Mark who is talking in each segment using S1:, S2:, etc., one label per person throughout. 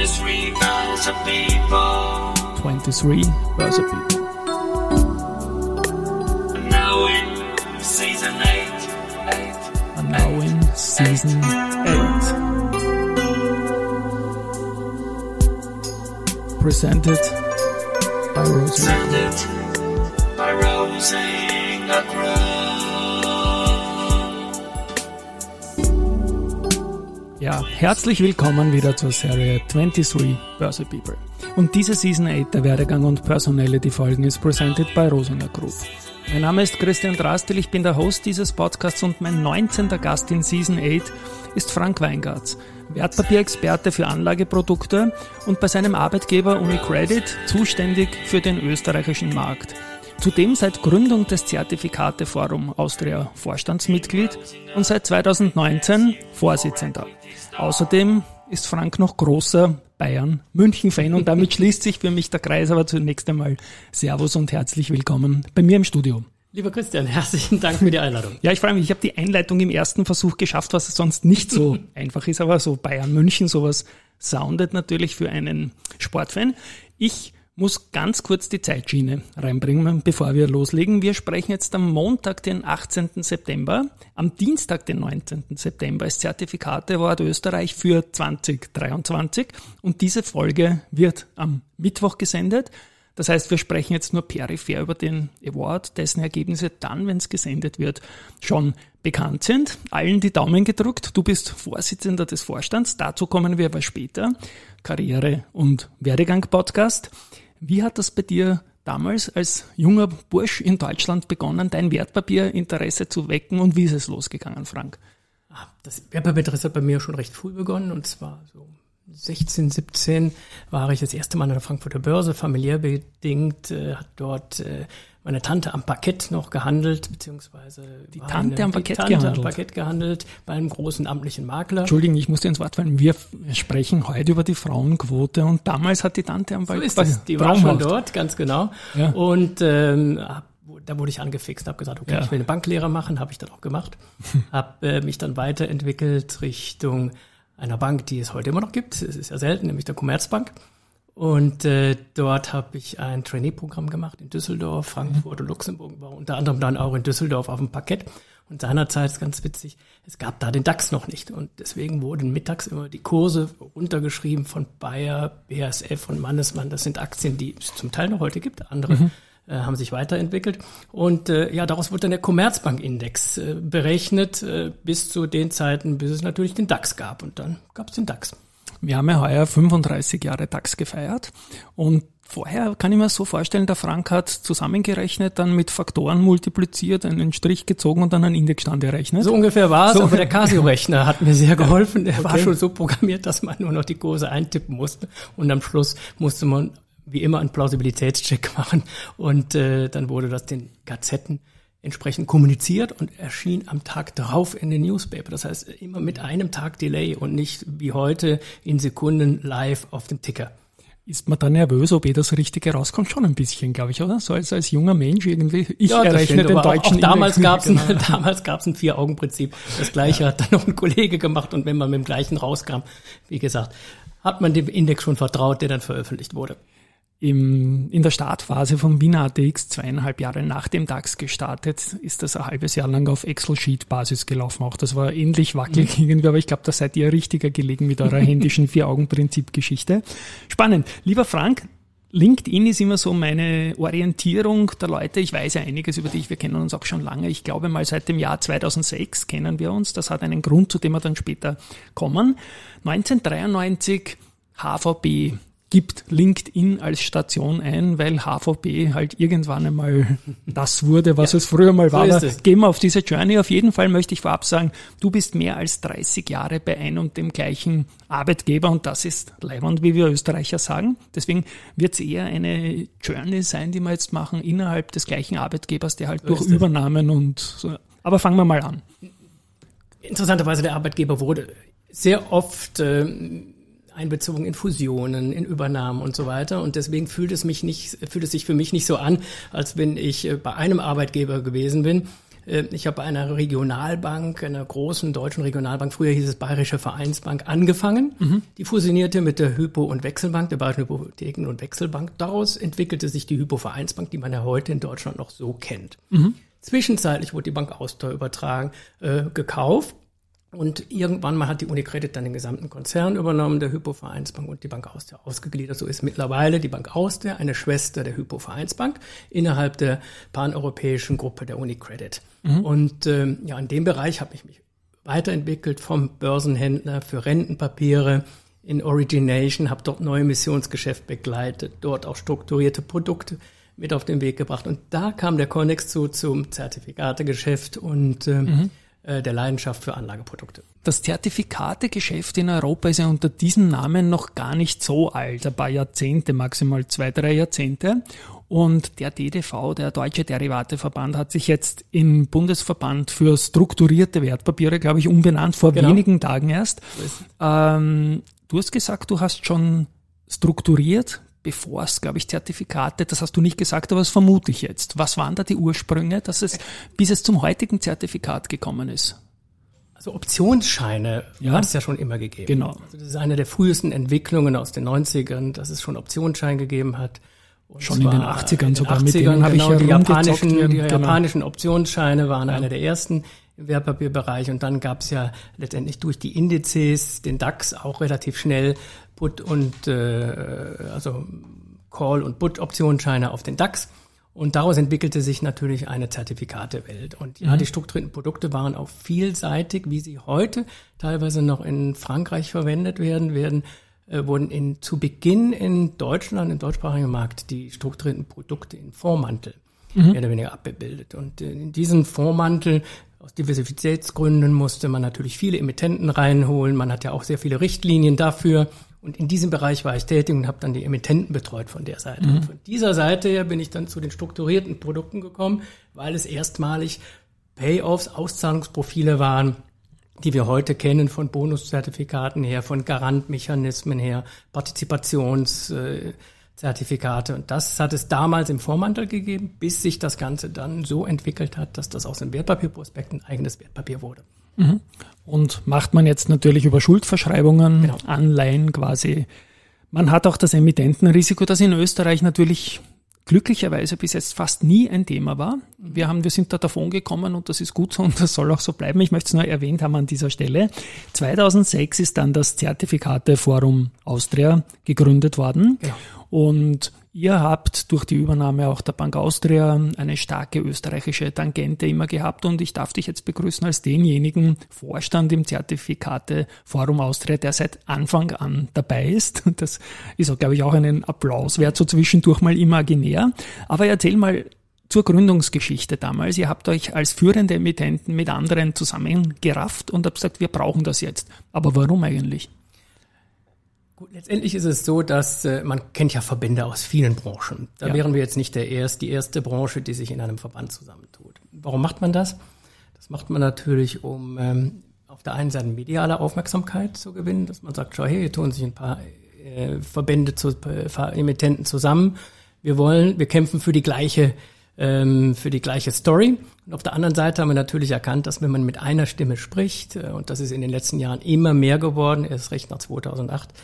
S1: 23 thousand people.
S2: 23 Börse People.
S1: And now in season 8. 8.
S2: And now in season 8. Presented by Rosie. Ja, herzlich willkommen wieder zur Serie 23 Börse People. Und diese Season 8 der Werdegang und Personality Folgen ist presented by Rosinger Group. Mein Name ist Christian Drastil, ich bin der Host dieses Podcasts und mein 19. Gast in Season 8 ist Frank Weingartz, Wertpapierexperte für Anlageprodukte und bei seinem Arbeitgeber UniCredit zuständig für den österreichischen Markt. Zudem seit Gründung des Zertifikate Forum Austria Vorstandsmitglied und seit 2019 Vorsitzender. Außerdem ist Frank noch großer Bayern München-Fan und damit schließt sich für mich der Kreis. Aber zunächst einmal Servus und herzlich willkommen bei mir im Studio.
S3: Lieber Christian, herzlichen Dank für die Einladung.
S2: Ja, ich freue mich. Ich habe die Einleitung im ersten Versuch geschafft, was sonst nicht so einfach ist, aber so Bayern München, sowas soundet natürlich für einen Sportfan. Ich muss ganz kurz die Zeitschiene reinbringen, bevor wir loslegen. Wir sprechen jetzt am Montag, den 18. September. Am Dienstag, den 19. September ist Zertifikate Award Österreich für 2023 und diese Folge wird am Mittwoch gesendet. Das heißt, wir sprechen jetzt nur peripher über den Award, dessen Ergebnisse dann, wenn es gesendet wird, schon bekannt sind. Allen die Daumen gedrückt. Du bist Vorsitzender des Vorstands. Dazu kommen wir aber später. Karriere- und Werdegang-Podcast. Wie hat das bei dir damals als junger Bursch in Deutschland begonnen, dein Wertpapierinteresse zu wecken und wie ist es losgegangen, Frank?
S3: Ah, Das Wertpapierinteresse hat bei mir schon recht früh begonnen und zwar so 16, 17 war ich das erste Mal an der Frankfurter Börse, familiär bedingt, äh, hat dort äh, meine Tante am Parkett noch gehandelt, beziehungsweise
S2: Die Tante am
S3: die
S2: Parkett
S3: Tante
S2: gehandelt?
S3: am Parkett gehandelt bei einem großen amtlichen Makler.
S2: Entschuldigung, ich muss dir ins Wort fallen. Wir sprechen heute über die Frauenquote und damals hat die Tante am
S3: So
S2: Ball
S3: ist es. Die war schon dort, ganz genau.
S2: Ja.
S3: Und ähm, da wurde ich angefixt, habe gesagt, okay,
S2: Ja.
S3: ich will eine Banklehre machen, habe ich dann auch gemacht. habe äh, mich dann weiterentwickelt Richtung einer Bank, die es heute immer noch gibt. Es ist ja selten, nämlich der Commerzbank. Und äh, dort habe ich ein Trainee-Programm gemacht in Düsseldorf, Frankfurt und Luxemburg, war unter anderem dann auch in Düsseldorf auf dem Parkett. Und seinerzeit ist ganz witzig, es gab da den DAX noch nicht. Und deswegen wurden mittags immer die Kurse runtergeschrieben von Bayer, BASF und Mannesmann. Das sind Aktien, die es zum Teil noch heute gibt. Andere äh, haben sich weiterentwickelt. Und äh, ja, daraus wurde dann der Commerzbank-Index äh, berechnet, äh, bis zu den Zeiten, bis es natürlich den DAX gab. Und dann gab es den DAX.
S2: Wir haben ja heuer 35 Jahre DAX gefeiert und vorher kann ich mir so vorstellen, der Frank hat zusammengerechnet, dann mit Faktoren multipliziert, einen Strich gezogen und dann einen Indexstand errechnet.
S3: So ungefähr war es,
S2: So.
S3: aber der Casio-Rechner hat mir sehr geholfen. Der war
S2: Okay.
S3: schon so programmiert, dass man nur noch die Kurse eintippen musste. Und am Schluss musste man wie immer einen Plausibilitätscheck machen. Und äh, dann wurde das den Gazetten entsprechend kommuniziert und erschien am Tag darauf in den Newspaper. Das heißt, immer mit einem Tag Delay und nicht wie heute in Sekunden live auf dem Ticker.
S2: Ist man da nervös, ob eh das Richtige rauskommt? Schon ein bisschen, glaube ich, oder? So als, als junger Mensch irgendwie. Ich
S3: Ja,
S2: errechne
S3: stimmt,
S2: den
S3: aber auch,
S2: deutschen
S3: auch damals
S2: Index.
S3: gab's ein,
S2: Genau.
S3: damals gab's ein Vier-Augen-Prinzip. Das gleiche hat dann noch ein Kollege gemacht und wenn man mit dem gleichen rauskam, wie gesagt, hat man dem Index schon vertraut, der dann veröffentlicht wurde.
S2: Im, in der Startphase vom Wiener ATX zweieinhalb Jahre nach dem DAX gestartet, ist das ein halbes Jahr lang auf Excel-Sheet-Basis gelaufen. Auch das war ähnlich wackelig
S3: Mhm.
S2: irgendwie, aber ich glaube, da seid ihr richtiger gelegen mit eurer händischen Vier-Augen-Prinzip-Geschichte. Spannend. Lieber Frank, LinkedIn ist immer so meine Orientierung der Leute. Ich weiß ja einiges über dich. Wir kennen uns auch schon lange. Ich glaube mal seit dem Jahr 2006 kennen wir uns. Das hat einen Grund, zu dem wir dann später kommen. 1993 HVB gibt LinkedIn als Station ein, weil HVB halt irgendwann einmal das wurde, was es früher mal war.
S3: ist
S2: Aber gehen wir auf diese Journey. Auf jeden Fall möchte ich vorab sagen, du bist mehr als 30 Jahre bei einem und dem gleichen Arbeitgeber und das ist leibend, wie wir Österreicher sagen. Deswegen wird es eher eine Journey sein, die wir jetzt machen innerhalb des gleichen Arbeitgebers, der halt durch
S3: ist es.
S2: Übernahmen und so. Aber fangen wir mal an.
S3: Interessanterweise der Arbeitgeber wurde sehr oft ähm, einbezogen in Fusionen, in Übernahmen und so weiter. Und deswegen fühlt es mich nicht, fühlt es sich für mich nicht so an, als wenn ich äh, bei einem Arbeitgeber gewesen bin. Äh, ich habe bei einer Regionalbank, einer großen deutschen Regionalbank, früher hieß es Bayerische Vereinsbank, angefangen. Mhm. Die fusionierte mit der Hypo- und Wechselbank, der Bayerischen Hypotheken- und Wechselbank. Daraus entwickelte sich die Hypo-Vereinsbank, die man ja heute in Deutschland noch so kennt. Mhm. Zwischenzeitlich wurde die Bank Austria übertragen, äh, gekauft und irgendwann mal hat die Unicredit dann den gesamten Konzern übernommen, der Hypo-Vereinsbank und die Bank Austria ausgegliedert. So ist mittlerweile die Bank Austria eine Schwester der Hypo-Vereinsbank innerhalb der paneuropäischen Gruppe der Unicredit. Mhm. Und ähm, ja, in dem Bereich habe ich mich weiterentwickelt vom Börsenhändler für Rentenpapiere in Origination, habe dort neue Missionsgeschäft begleitet, dort auch strukturierte Produkte mit auf den Weg gebracht. Und da kam der Connex zu zum Zertifikategeschäft und äh, mhm der Leidenschaft für Anlageprodukte.
S2: Das Zertifikategeschäft in Europa ist ja unter diesem Namen noch gar nicht so alt, ein paar Jahrzehnte, maximal zwei, drei Jahrzehnte. Und der DDV, der Deutsche Derivateverband, hat sich jetzt im Bundesverband für strukturierte Wertpapiere, glaube ich, umbenannt, vor genau. wenigen Tagen erst. Ähm, du hast gesagt, du hast schon strukturiert bevor es, glaube ich, Zertifikate, das hast du nicht gesagt, aber das vermute ich jetzt. Was waren da die Ursprünge, dass es, bis es zum heutigen Zertifikat gekommen ist?
S3: Also Optionsscheine ja. hat es ja schon immer gegeben.
S2: Genau.
S3: Also das ist eine der frühesten Entwicklungen aus den 90ern, dass es schon Optionsscheine gegeben hat.
S2: Und schon in den 80ern
S3: sogar. In den 80ern, mit habe genau, ich ja die japanischen, die genau. japanischen Optionsscheine waren ja. einer der ersten im Wertpapierbereich und dann gab es ja letztendlich durch die Indizes, den DAX auch relativ schnell Put und äh, also Call und Put Optionsscheine auf den DAX. Und daraus entwickelte sich natürlich eine Zertifikatewelt. Und ja, mhm. die strukturierten Produkte waren auch vielseitig, wie sie heute teilweise noch in Frankreich verwendet werden, werden äh, wurden in, zu Beginn in Deutschland, im deutschsprachigen Markt, die strukturierten Produkte in Vormantel mhm. mehr oder weniger abgebildet. Und in diesen Vormantel aus Diversitätsgründen musste man natürlich viele Emittenten reinholen. Man hat ja auch sehr viele Richtlinien dafür. Und in diesem Bereich war ich tätig und habe dann die Emittenten betreut von der Seite. Mhm. Und von dieser Seite her bin ich dann zu den strukturierten Produkten gekommen, weil es erstmalig Payoffs, Auszahlungsprofile waren, die wir heute kennen von Bonuszertifikaten her, von Garantmechanismen her, Partizipationszertifikate. Und das hat es damals im Vormantel gegeben, bis sich das Ganze dann so entwickelt hat, dass das aus dem Wertpapierprospekt ein eigenes Wertpapier wurde.
S2: Mhm. Und macht man jetzt natürlich über Schuldverschreibungen, genau. Anleihen quasi. Man hat auch das Emittentenrisiko, das in Österreich natürlich glücklicherweise bis jetzt fast nie ein Thema war. Wir haben, wir sind da davon gekommen und das ist gut so und das soll auch so bleiben. Ich möchte es nur erwähnt haben an dieser Stelle. 2006 ist dann das Zertifikateforum Austria gegründet worden. Genau. Und Ihr habt durch die Übernahme auch der Bank Austria eine starke österreichische Tangente immer gehabt und ich darf dich jetzt begrüßen als denjenigen Vorstand im Zertifikate Forum Austria, der seit Anfang an dabei ist. Das ist auch, glaube ich, auch einen Applaus wert, so zwischendurch mal imaginär. Aber erzähl mal zur Gründungsgeschichte damals. Ihr habt euch als führende Emittenten mit anderen zusammengerafft und habt gesagt, wir brauchen das jetzt. Aber warum eigentlich?
S3: Gut, letztendlich ist es so, dass äh, man kennt ja Verbände aus vielen Branchen. Da ja. wären wir jetzt nicht der erst, die erste Branche, die sich in einem Verband zusammentut. Warum macht man das? Das macht man natürlich, um ähm, auf der einen Seite mediale Aufmerksamkeit zu gewinnen, dass man sagt, schau hey, hier tun sich ein paar äh, Verbände zu äh, Emittenten zusammen. Wir wollen, wir kämpfen für die gleiche ähm, für die gleiche Story. Und auf der anderen Seite haben wir natürlich erkannt, dass wenn man mit einer Stimme spricht, äh, und das ist in den letzten Jahren immer mehr geworden, erst recht nach 2008, äh,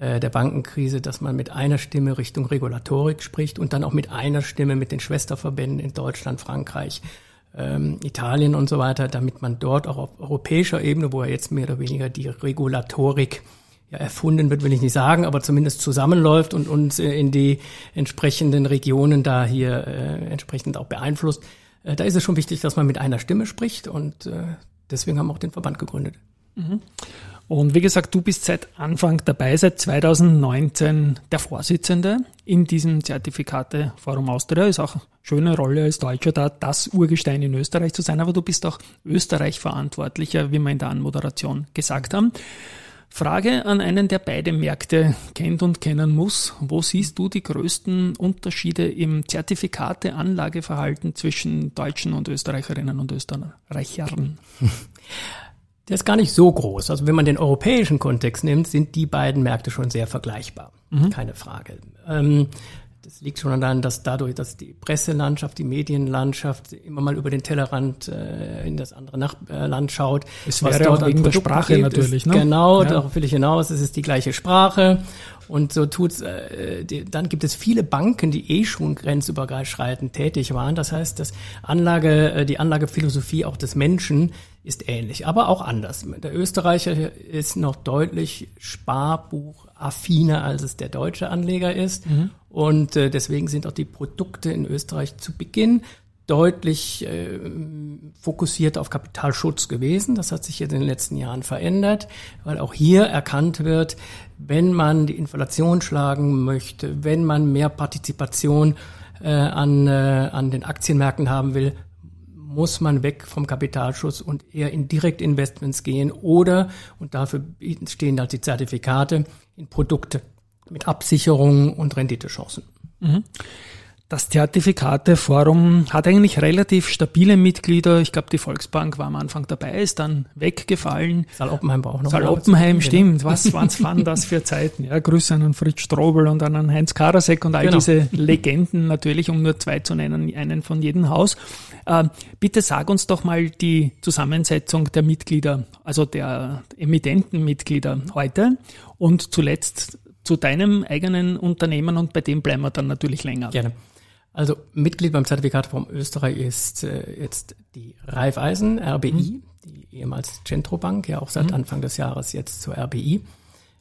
S3: der Bankenkrise, dass man mit einer Stimme Richtung Regulatorik spricht und dann auch mit einer Stimme mit den Schwesterverbänden in Deutschland, Frankreich, ähm, Italien und so weiter, damit man dort auch auf europäischer Ebene, wo er jetzt mehr oder weniger die Regulatorik ja, erfunden wird, will ich nicht sagen, aber zumindest zusammenläuft und uns äh, in die entsprechenden Regionen da hier äh, entsprechend auch beeinflusst. Äh, da ist es schon wichtig, dass man mit einer Stimme spricht und äh, deswegen haben wir auch den Verband gegründet.
S2: Mhm. Und wie gesagt, du bist seit Anfang dabei, seit 2019 der Vorsitzende in diesem Zertifikateforum Austria. Ist auch eine schöne Rolle als Deutscher da, das Urgestein in Österreich zu sein, aber du bist auch Österreich-Verantwortlicher, wie wir in der Anmoderation gesagt haben. Frage an einen, der beide Märkte kennt und kennen muss. Wo siehst du die größten Unterschiede im Zertifikate-Anlageverhalten zwischen Deutschen und Österreicherinnen und Österreichern?
S3: Der ist gar nicht so groß. Also wenn man den europäischen Kontext nimmt, sind die beiden Märkte schon sehr vergleichbar. Mhm. Keine Frage. Ähm, das liegt schon daran, dass dadurch, dass die Presselandschaft, die Medienlandschaft immer mal über den Tellerrand äh, in das andere Nachbarland schaut.
S2: Es wäre auch wegen der Sprache gibt, natürlich.
S3: Ist, ne? Genau, ja. darauf will ich hinaus. Es ist die gleiche Sprache. Und so tut's. Äh, die, dann gibt es viele Banken, die eh schon grenzüberschreitend tätig waren. Das heißt, dass Anlage, äh, die Anlagephilosophie auch des Menschen ist ähnlich, aber auch anders. Der Österreicher ist noch deutlich sparbuchaffiner, als es der deutsche Anleger ist. Mhm. Und äh, deswegen sind auch die Produkte in Österreich zu Beginn deutlich äh, fokussiert auf Kapitalschutz gewesen. Das hat sich jetzt in den letzten Jahren verändert, weil auch hier erkannt wird, wenn man die Inflation schlagen möchte, wenn man mehr Partizipation äh, an, äh, an den Aktienmärkten haben will, muss man weg vom Kapitalschutz und eher in Direktinvestments gehen oder, und dafür stehen halt die Zertifikate, in Produkte mit Absicherung und Renditechancen. Mhm.
S2: Das Zertifikateforum hat eigentlich relativ stabile Mitglieder. Ich glaube, die Volksbank war am Anfang dabei, ist dann weggefallen.
S3: Saal Oppenheim war auch noch.
S2: Saal Oppenheim, stimmt. Was, was waren das für Zeiten? Ja, Grüße an Fritz Strobel und an Heinz Karasek und all genau. diese Legenden natürlich, um nur zwei zu nennen, einen von jedem Haus. Äh, bitte sag uns doch mal die Zusammensetzung der Mitglieder, also der emittenten Mitglieder heute und zuletzt zu deinem eigenen Unternehmen und bei dem bleiben wir dann natürlich länger.
S3: Gerne. Also Mitglied beim Zertifikatfonds Österreich ist äh, jetzt die Raiffeisen, RBI, mhm. die ehemals Centrobank, ja auch seit mhm. Anfang des Jahres jetzt zur RBI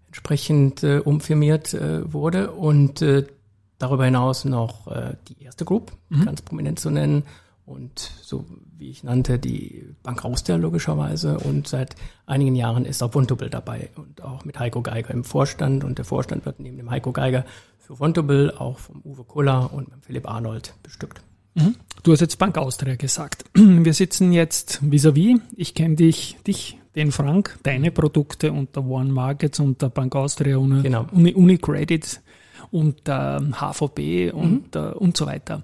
S3: entsprechend äh, umfirmiert äh, wurde und äh, darüber hinaus noch äh, die erste Group, mhm. ganz prominent zu nennen und so wie ich nannte, die Bank Austria logischerweise und seit einigen Jahren ist auch Vontobel dabei und auch mit Heiko Geiger im Vorstand und der Vorstand wird neben dem Heiko Geiger für Vontobel auch vom Uwe Kuller und Philipp Arnold bestückt.
S2: Mhm. Du hast jetzt Bank Austria gesagt. Wir sitzen jetzt vis-à-vis. -vis. Ich kenne dich, dich, den Frank, deine Produkte unter One Markets, unter Bank Austria, Uni, genau. Uni, Unicredit, unter HVB und, mhm. und so weiter.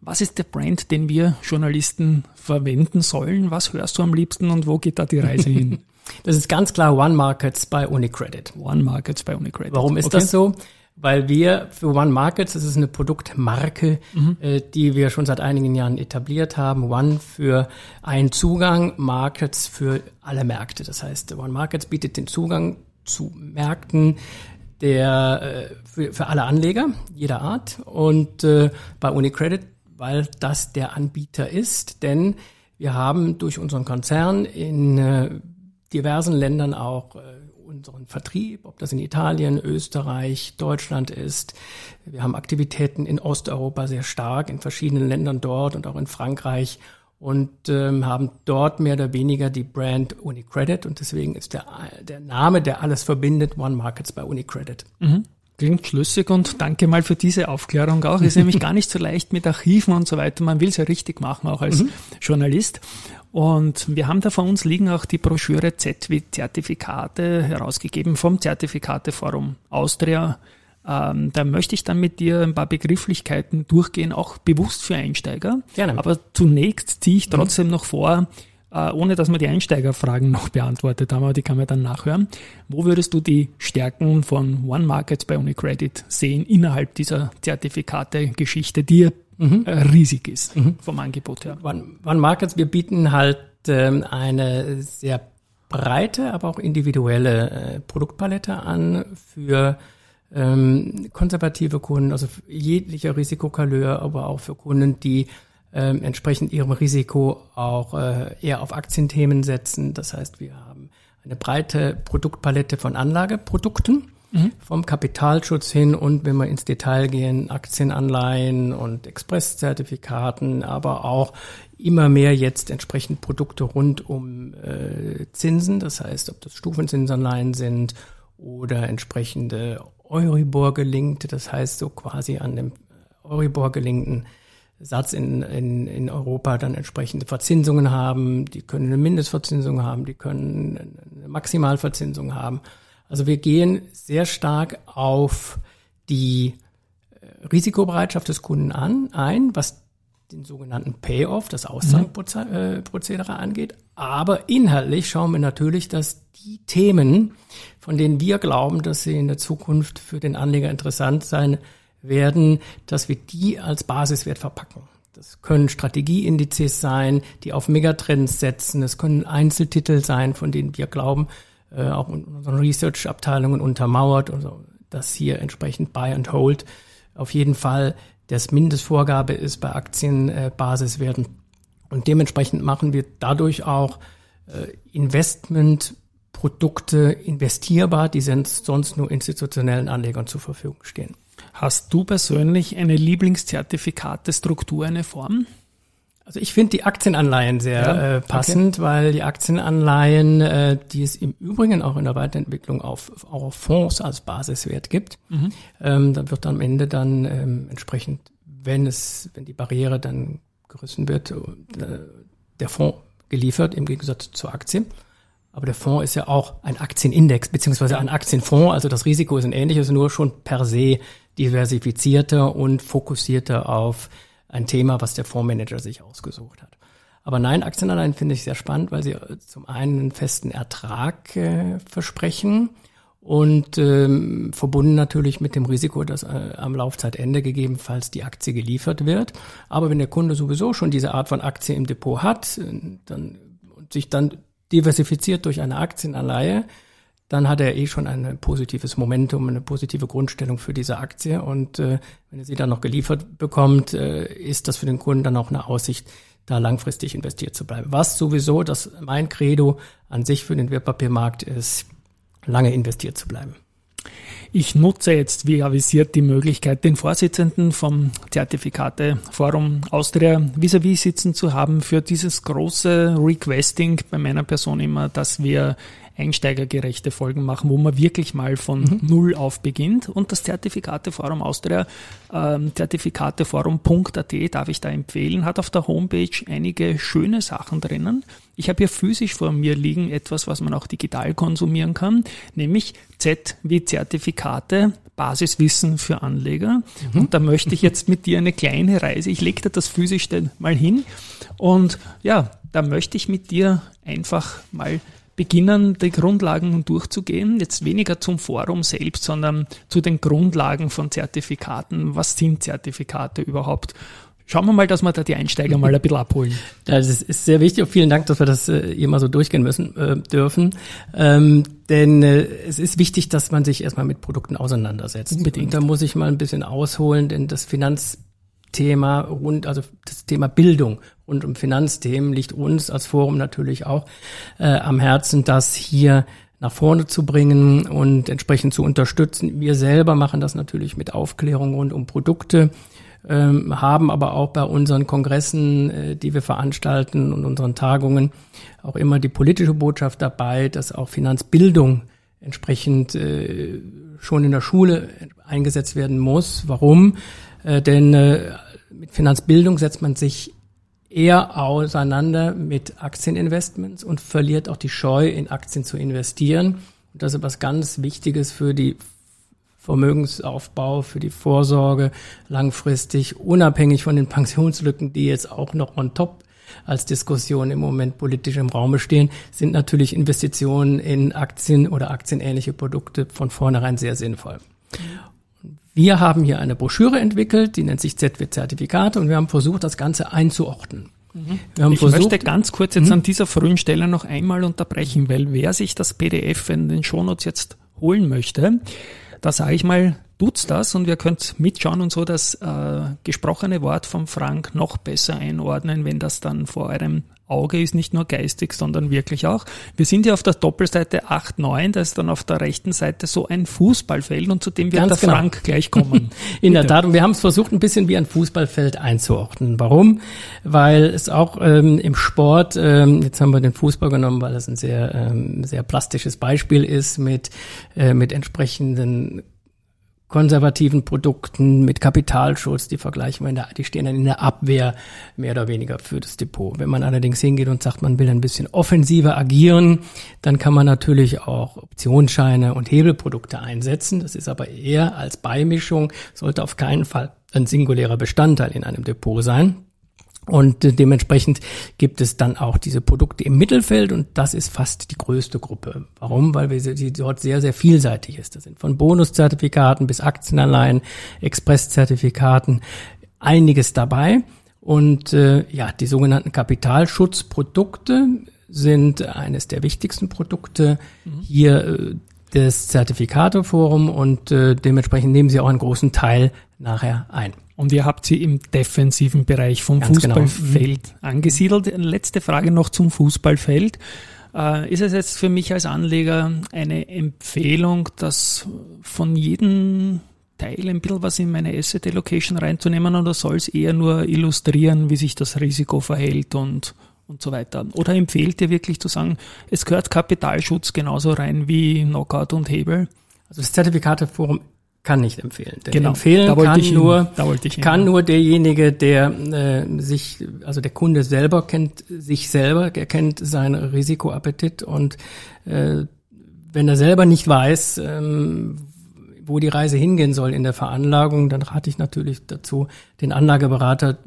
S2: Was ist der Brand, den wir Journalisten verwenden sollen? Was hörst du am liebsten und wo geht da die Reise hin?
S3: Das ist ganz klar One Markets bei Unicredit.
S2: One Markets bei Unicredit.
S3: Warum ist okay. das so? Weil wir für One Markets, das ist eine Produktmarke, mhm. äh, die wir schon seit einigen Jahren etabliert haben. One für einen Zugang, Markets für alle Märkte. Das heißt, One Markets bietet den Zugang zu Märkten der äh, für, für alle Anleger jeder Art und äh, bei UniCredit, weil das der Anbieter ist, denn wir haben durch unseren Konzern in äh, diversen Ländern auch äh, unseren Vertrieb, ob das in Italien, Österreich, Deutschland ist. Wir haben Aktivitäten in Osteuropa sehr stark, in verschiedenen Ländern dort und auch in Frankreich und ähm, haben dort mehr oder weniger die Brand Unicredit und deswegen ist der, der Name, der alles verbindet, One Markets bei Unicredit.
S2: Mhm. Klingt schlüssig und danke mal für diese Aufklärung auch. Ist nämlich gar nicht so leicht mit Archiven und so weiter. Man will es ja richtig machen, auch als mhm. Journalist. Und wir haben da vor uns liegen auch die Broschüre Z wie Zertifikate herausgegeben vom Zertifikateforum Austria. Ähm, da möchte ich dann mit dir ein paar Begrifflichkeiten durchgehen, auch bewusst für Einsteiger. Gerne. Aber zunächst ziehe ich trotzdem mhm. noch vor, äh, ohne dass wir die Einsteigerfragen noch beantwortet haben, aber die kann man dann nachhören. Wo würdest du die Stärken von One Markets bei Unicredit sehen innerhalb dieser Zertifikate-Geschichte, die mhm. Riesig ist mhm. vom Angebot her.
S3: One, One Markets, wir bieten halt ähm, eine sehr breite, aber auch individuelle äh, Produktpalette an für ähm, konservative Kunden, also jeglicher Risikokaleur, aber auch für Kunden, die ähm, entsprechend ihrem Risiko auch äh, eher auf Aktienthemen setzen. Das heißt, wir haben eine breite Produktpalette von Anlageprodukten Vom Kapitalschutz hin und wenn wir ins Detail gehen, Aktienanleihen und Expresszertifikaten, aber auch immer mehr jetzt entsprechend Produkte rund um äh, Zinsen, das heißt, ob das Stufenzinsanleihen sind oder entsprechende Euribor gelinkte, das heißt so quasi an dem Euribor gelinkten Satz in, in, in Europa dann entsprechende Verzinsungen haben, die können eine Mindestverzinsung haben, die können eine Maximalverzinsung haben. Also wir gehen sehr stark auf die äh, Risikobereitschaft des Kunden an, ein, was den sogenannten Payoff, das Auszahlprozedere mhm. angeht. Aber inhaltlich schauen wir natürlich, dass die Themen, von denen wir glauben, dass sie in der Zukunft für den Anleger interessant sein werden, dass wir die als Basiswert verpacken. Das können Strategieindizes sein, die auf Megatrends setzen. Es können Einzeltitel sein, von denen wir glauben, äh, auch in unseren Research-Abteilungen untermauert, also, dass hier entsprechend Buy and Hold auf jeden Fall das Mindestvorgabe ist bei Aktienbasiswerten. Und dementsprechend machen wir dadurch auch äh, Investmentprodukte investierbar, die sonst nur institutionellen Anlegern zur Verfügung stehen.
S2: Hast du persönlich eine Lieblingszertifikatestruktur, eine Form?
S3: Also ich finde die Aktienanleihen sehr ja, äh, passend, okay. weil die Aktienanleihen, äh, die es im Übrigen auch in der Weiterentwicklung auf, auf Fonds als Basiswert gibt, mhm. ähm, da wird am Ende dann ähm, entsprechend, wenn es, wenn die Barriere dann gerissen wird, äh, der Fonds geliefert im Gegensatz zur Aktie. Aber der Fonds ist ja auch ein Aktienindex beziehungsweise ein Aktienfonds, also das Risiko ist ein ähnliches, nur schon per se diversifizierter und fokussierter auf ein Thema, was der Fondsmanager sich ausgesucht hat. Aber nein, Aktienanleihen finde ich sehr spannend, weil sie äh, zum einen einen festen Ertrag äh, versprechen und ähm, verbunden natürlich mit dem Risiko, dass äh, am Laufzeitende gegebenenfalls die Aktie geliefert wird. Aber wenn der Kunde sowieso schon diese Art von Aktie im Depot hat, äh, dann und sich dann diversifiziert durch eine Aktienanleihe, dann hat er eh schon ein positives Momentum, eine positive Grundstellung für diese Aktie. Und äh, wenn er sie dann noch geliefert bekommt, äh, ist das für den Kunden dann auch eine Aussicht, da langfristig investiert zu bleiben. Was sowieso das mein Credo an sich für den Wertpapiermarkt ist, lange investiert zu bleiben.
S2: Ich nutze jetzt, wie avisiert, die Möglichkeit, den Vorsitzenden vom Zertifikate Forum Austria vis-à-vis -vis sitzen zu haben für dieses große Requesting bei meiner Person immer, dass wir einsteigergerechte Folgen machen, wo man wirklich mal von mhm. Null auf beginnt. Und das Zertifikateforum Austria, ähm, zertifikateforum.at darf ich da empfehlen, hat auf der Homepage einige schöne Sachen drinnen. Ich habe hier physisch vor mir liegen etwas, was man auch digital konsumieren kann, nämlich Z wie Zertifikate, Basiswissen für Anleger. Mhm. Und da möchte ich jetzt mit dir eine kleine Reise, ich lege dir das physisch mal hin und ja, da möchte ich mit dir einfach mal beginnen, die Grundlagen durchzugehen. Jetzt weniger zum Forum selbst, sondern zu den Grundlagen von Zertifikaten. Was sind Zertifikate überhaupt? Schauen wir mal, dass wir da die Einsteiger mal ein bisschen abholen.
S3: Das ist sehr wichtig und vielen Dank, dass wir das äh, hier mal so durchgehen müssen äh, dürfen. Ähm, denn äh, es ist wichtig, dass man sich erstmal mit Produkten auseinandersetzt. Unbedingt. Und da muss ich mal ein bisschen ausholen, denn das Finanzthema rund, also das Thema Bildung rund um Finanzthemen liegt uns als Forum natürlich auch äh, am Herzen, das hier nach vorne zu bringen und entsprechend zu unterstützen. Wir selber machen das natürlich mit Aufklärung rund um Produkte, ähm, haben aber auch bei unseren Kongressen, äh, die wir veranstalten und unseren Tagungen auch immer die politische Botschaft dabei, dass auch Finanzbildung entsprechend äh, schon in der Schule eingesetzt werden muss. Warum? Äh, denn äh, mit Finanzbildung setzt man sich eher auseinander mit Aktieninvestments und verliert auch die Scheu, in Aktien zu investieren. Und das ist was ganz Wichtiges für die Vermögensaufbau, für die Vorsorge langfristig, unabhängig von den Pensionslücken, die jetzt auch noch on top als Diskussion im Moment politisch im Raume stehen, sind natürlich Investitionen in Aktien oder aktienähnliche Produkte von vornherein sehr sinnvoll. Wir haben hier eine Broschüre entwickelt, die nennt sich ZW-Zertifikate und wir haben versucht, das Ganze einzuordnen.
S2: Mhm. ich versucht, möchte ganz kurz jetzt mhm. an dieser frühen Stelle noch einmal unterbrechen, weil wer sich das PDF in den Shownotes jetzt holen möchte, da sage ich mal, tut's das und wir könnt mitschauen und so das äh, gesprochene Wort von Frank noch besser einordnen, wenn das dann vor eurem Auge ist nicht nur geistig, sondern wirklich auch. Wir sind ja auf der Doppelseite 8, 9, da ist dann auf der rechten Seite so ein Fußballfeld und zu dem wird Ganz der genau. Frank gleich kommen.
S3: In der Tat, und wir haben es versucht, ein bisschen wie ein Fußballfeld einzuordnen. Warum? Weil es auch ähm, im Sport, ähm, jetzt haben wir den Fußball genommen, weil es ein sehr, ähm, sehr plastisches Beispiel ist mit, äh, mit entsprechenden konservativen Produkten mit Kapitalschutz, die vergleichen wir in der, die stehen dann in der Abwehr mehr oder weniger für das Depot. Wenn man allerdings hingeht und sagt, man will ein bisschen offensiver agieren, dann kann man natürlich auch Optionsscheine und Hebelprodukte einsetzen. Das ist aber eher als Beimischung, sollte auf keinen Fall ein singulärer Bestandteil in einem Depot sein. Und dementsprechend gibt es dann auch diese Produkte im Mittelfeld und das ist fast die größte Gruppe. Warum? Weil wir sie dort sehr, sehr vielseitig ist. Das sind von Bonuszertifikaten bis Aktienanleihen, Expresszertifikaten, einiges dabei. Und äh, ja, die sogenannten Kapitalschutzprodukte sind eines der wichtigsten Produkte mhm. hier äh, des Zertifikateforum und äh, dementsprechend nehmen sie auch einen großen Teil nachher ein.
S2: Und ihr habt sie im defensiven Bereich vom Ganz genau. Fußballfeld genau. angesiedelt. Letzte Frage noch zum Fußballfeld. Äh, ist es jetzt für mich als Anleger eine Empfehlung, dass von jedem Teil ein bisschen was in meine Asset Allocation reinzunehmen oder soll es eher nur illustrieren, wie sich das Risiko verhält und, und so weiter? Oder empfehlt ihr wirklich zu sagen, es gehört Kapitalschutz genauso rein wie Knockout und Hebel?
S3: Also das Zertifikateforum kann nicht empfehlen.
S2: Denn genau,
S3: empfehlen kann, nur, kann nur derjenige, der äh, sich, also der Kunde selber kennt sich selber, er kennt seinen Risikoappetit und äh, wenn er selber nicht weiß, ähm, wo die Reise hingehen soll in der Veranlagung, dann rate ich natürlich dazu, den Anlageberater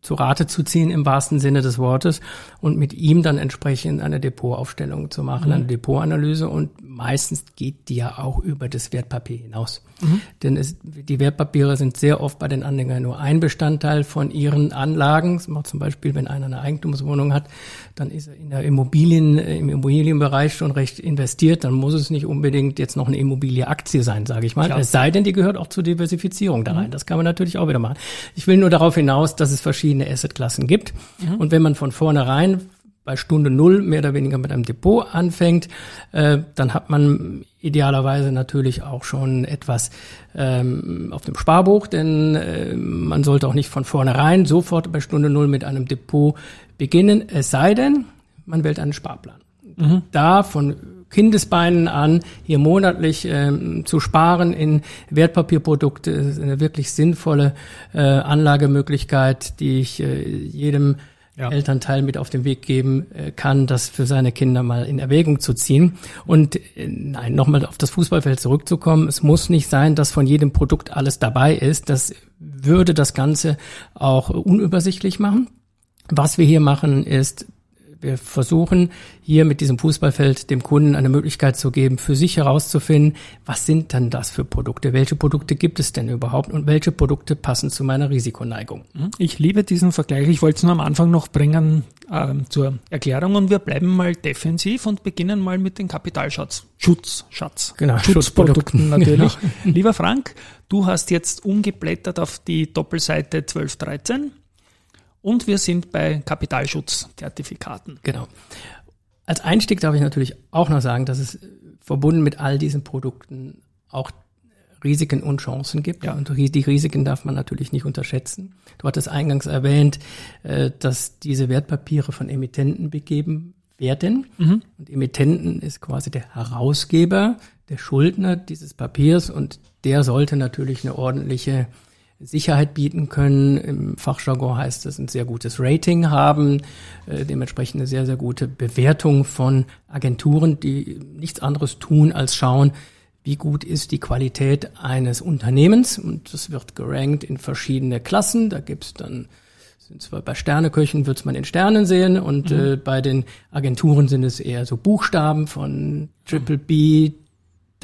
S3: zu Rate zu ziehen im wahrsten Sinne des Wortes und mit ihm dann entsprechend eine Depotaufstellung zu machen, mhm. eine Depotanalyse und meistens geht die ja auch über das Wertpapier hinaus. Mhm. Denn es, die Wertpapiere sind sehr oft bei den Anlegern nur ein Bestandteil von ihren Anlagen. Das macht zum Beispiel, wenn einer eine Eigentumswohnung hat, dann ist er in der Immobilien, im Immobilienbereich schon recht investiert. Dann muss es nicht unbedingt jetzt noch eine Immobilieaktie sein, sage ich mal. Klar. Es sei denn, die gehört auch zur Diversifizierung da rein. Mhm. Das kann man natürlich auch wieder machen. Ich will nur darauf hinaus, dass es verschiedene Assetklassen gibt. Mhm. Und wenn man von vornherein bei Stunde Null mehr oder weniger mit einem Depot anfängt, äh, dann hat man idealerweise natürlich auch schon etwas ähm, auf dem Sparbuch, denn äh, man sollte auch nicht von vornherein sofort bei Stunde Null mit einem Depot beginnen, es sei denn, man wählt einen Sparplan. Mhm. Da von Kindesbeinen an, hier monatlich ähm, zu sparen in Wertpapierprodukte, ist eine wirklich sinnvolle äh, Anlagemöglichkeit, die ich äh, jedem ja. Elternteil mit auf den Weg geben äh, kann, das für seine Kinder mal in Erwägung zu ziehen. Und äh, nein, nochmal auf das Fußballfeld zurückzukommen. Es muss nicht sein, dass von jedem Produkt alles dabei ist. Das würde das Ganze auch unübersichtlich machen. Was wir hier machen, ist wir versuchen hier mit diesem Fußballfeld dem Kunden eine Möglichkeit zu geben, für sich herauszufinden, was sind denn das für Produkte? Welche Produkte gibt es denn überhaupt und welche Produkte passen zu meiner Risikoneigung?
S2: Mhm. Ich liebe diesen Vergleich. Ich wollte es nur am Anfang noch bringen äh, zur Erklärung und wir bleiben mal defensiv und beginnen mal mit den Kapitalschatz. Schutz, Schatz.
S3: Genau,
S2: Schutzprodukten natürlich. Genau. Lieber Frank, du hast jetzt umgeblättert auf die Doppelseite 1213 und wir sind bei Kapitalschutzzertifikaten.
S3: Genau. Als Einstieg darf ich natürlich auch noch sagen, dass es verbunden mit all diesen Produkten auch Risiken und Chancen gibt. Ja. Und die Risiken darf man natürlich nicht unterschätzen. Du hattest eingangs erwähnt, äh, dass diese Wertpapiere von Emittenten begeben werden. Mhm. Und Emittenten ist quasi der Herausgeber, der Schuldner dieses Papiers und der sollte natürlich eine ordentliche Sicherheit bieten können. Im Fachjargon heißt es ein sehr gutes Rating haben, äh, dementsprechend eine sehr, sehr gute Bewertung von Agenturen, die nichts anderes tun, als schauen, wie gut ist die Qualität eines Unternehmens. Und das wird gerankt in verschiedene Klassen. Da gibt's dann sind zwar bei Sterneköchen wird man in Sternen sehen und mhm. äh, bei den Agenturen sind es eher so Buchstaben von Triple B,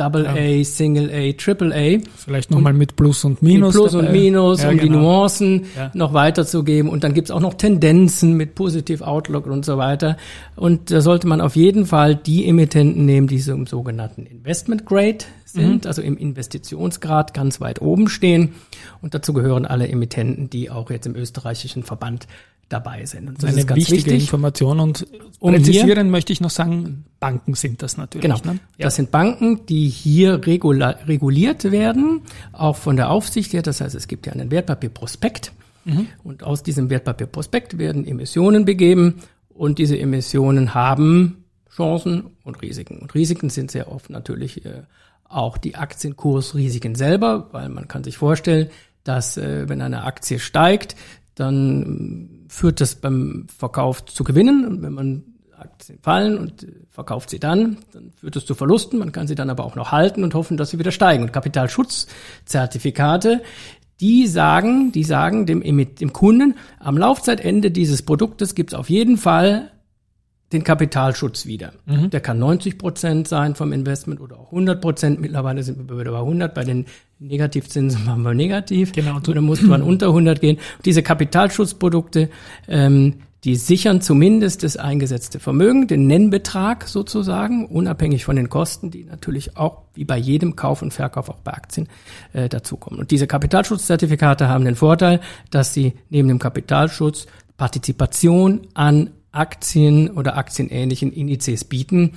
S3: Double ja. A, Single A, Triple A.
S2: Vielleicht nochmal mit Plus und Minus.
S3: Plus dabei. und Minus, ja, um genau. die Nuancen ja. noch weiterzugeben. Und dann gibt's auch noch Tendenzen mit Positive Outlook und so weiter. Und da sollte man auf jeden Fall die Emittenten nehmen, die so im sogenannten Investment Grade sind, mhm. also im Investitionsgrad ganz weit oben stehen. Und dazu gehören alle Emittenten, die auch jetzt im österreichischen Verband dabei sind.
S2: Und das Eine ist ganz wichtige wichtig. Information und um präzisieren hier, möchte ich noch sagen, Banken sind das natürlich.
S3: Genau. Ne? Ja. Das sind Banken, die hier reguliert werden, auch von der Aufsicht her. Das heißt, es gibt ja einen Wertpapierprospekt mhm. und aus diesem Wertpapierprospekt werden Emissionen begeben und diese Emissionen haben Chancen und Risiken. Und Risiken sind sehr oft natürlich äh, auch die Aktienkursrisiken selber, weil man kann sich vorstellen, dass äh, wenn eine Aktie steigt, dann führt das beim Verkauf zu Gewinnen. Und wenn man Aktien fallen und verkauft sie dann, dann führt es zu Verlusten. Man kann sie dann aber auch noch halten und hoffen, dass sie wieder steigen. Und Kapitalschutzzertifikate, die sagen, die sagen dem, dem Kunden, am Laufzeitende dieses Produktes gibt es auf jeden Fall den Kapitalschutz wieder. Mhm. Der kann 90 Prozent sein vom Investment oder auch 100 Prozent. Mittlerweile sind wir wieder bei 100. Bei den Negativzinsen waren wir negativ. Genau. Und dann musste man unter 100 gehen. Diese Kapitalschutzprodukte, ähm, die sichern zumindest das eingesetzte Vermögen, den Nennbetrag sozusagen, unabhängig von den Kosten, die natürlich auch wie bei jedem Kauf und Verkauf auch bei Aktien äh, dazukommen. Und diese Kapitalschutzzertifikate haben den Vorteil, dass sie neben dem Kapitalschutz Partizipation an Aktien oder aktienähnlichen Indizes bieten,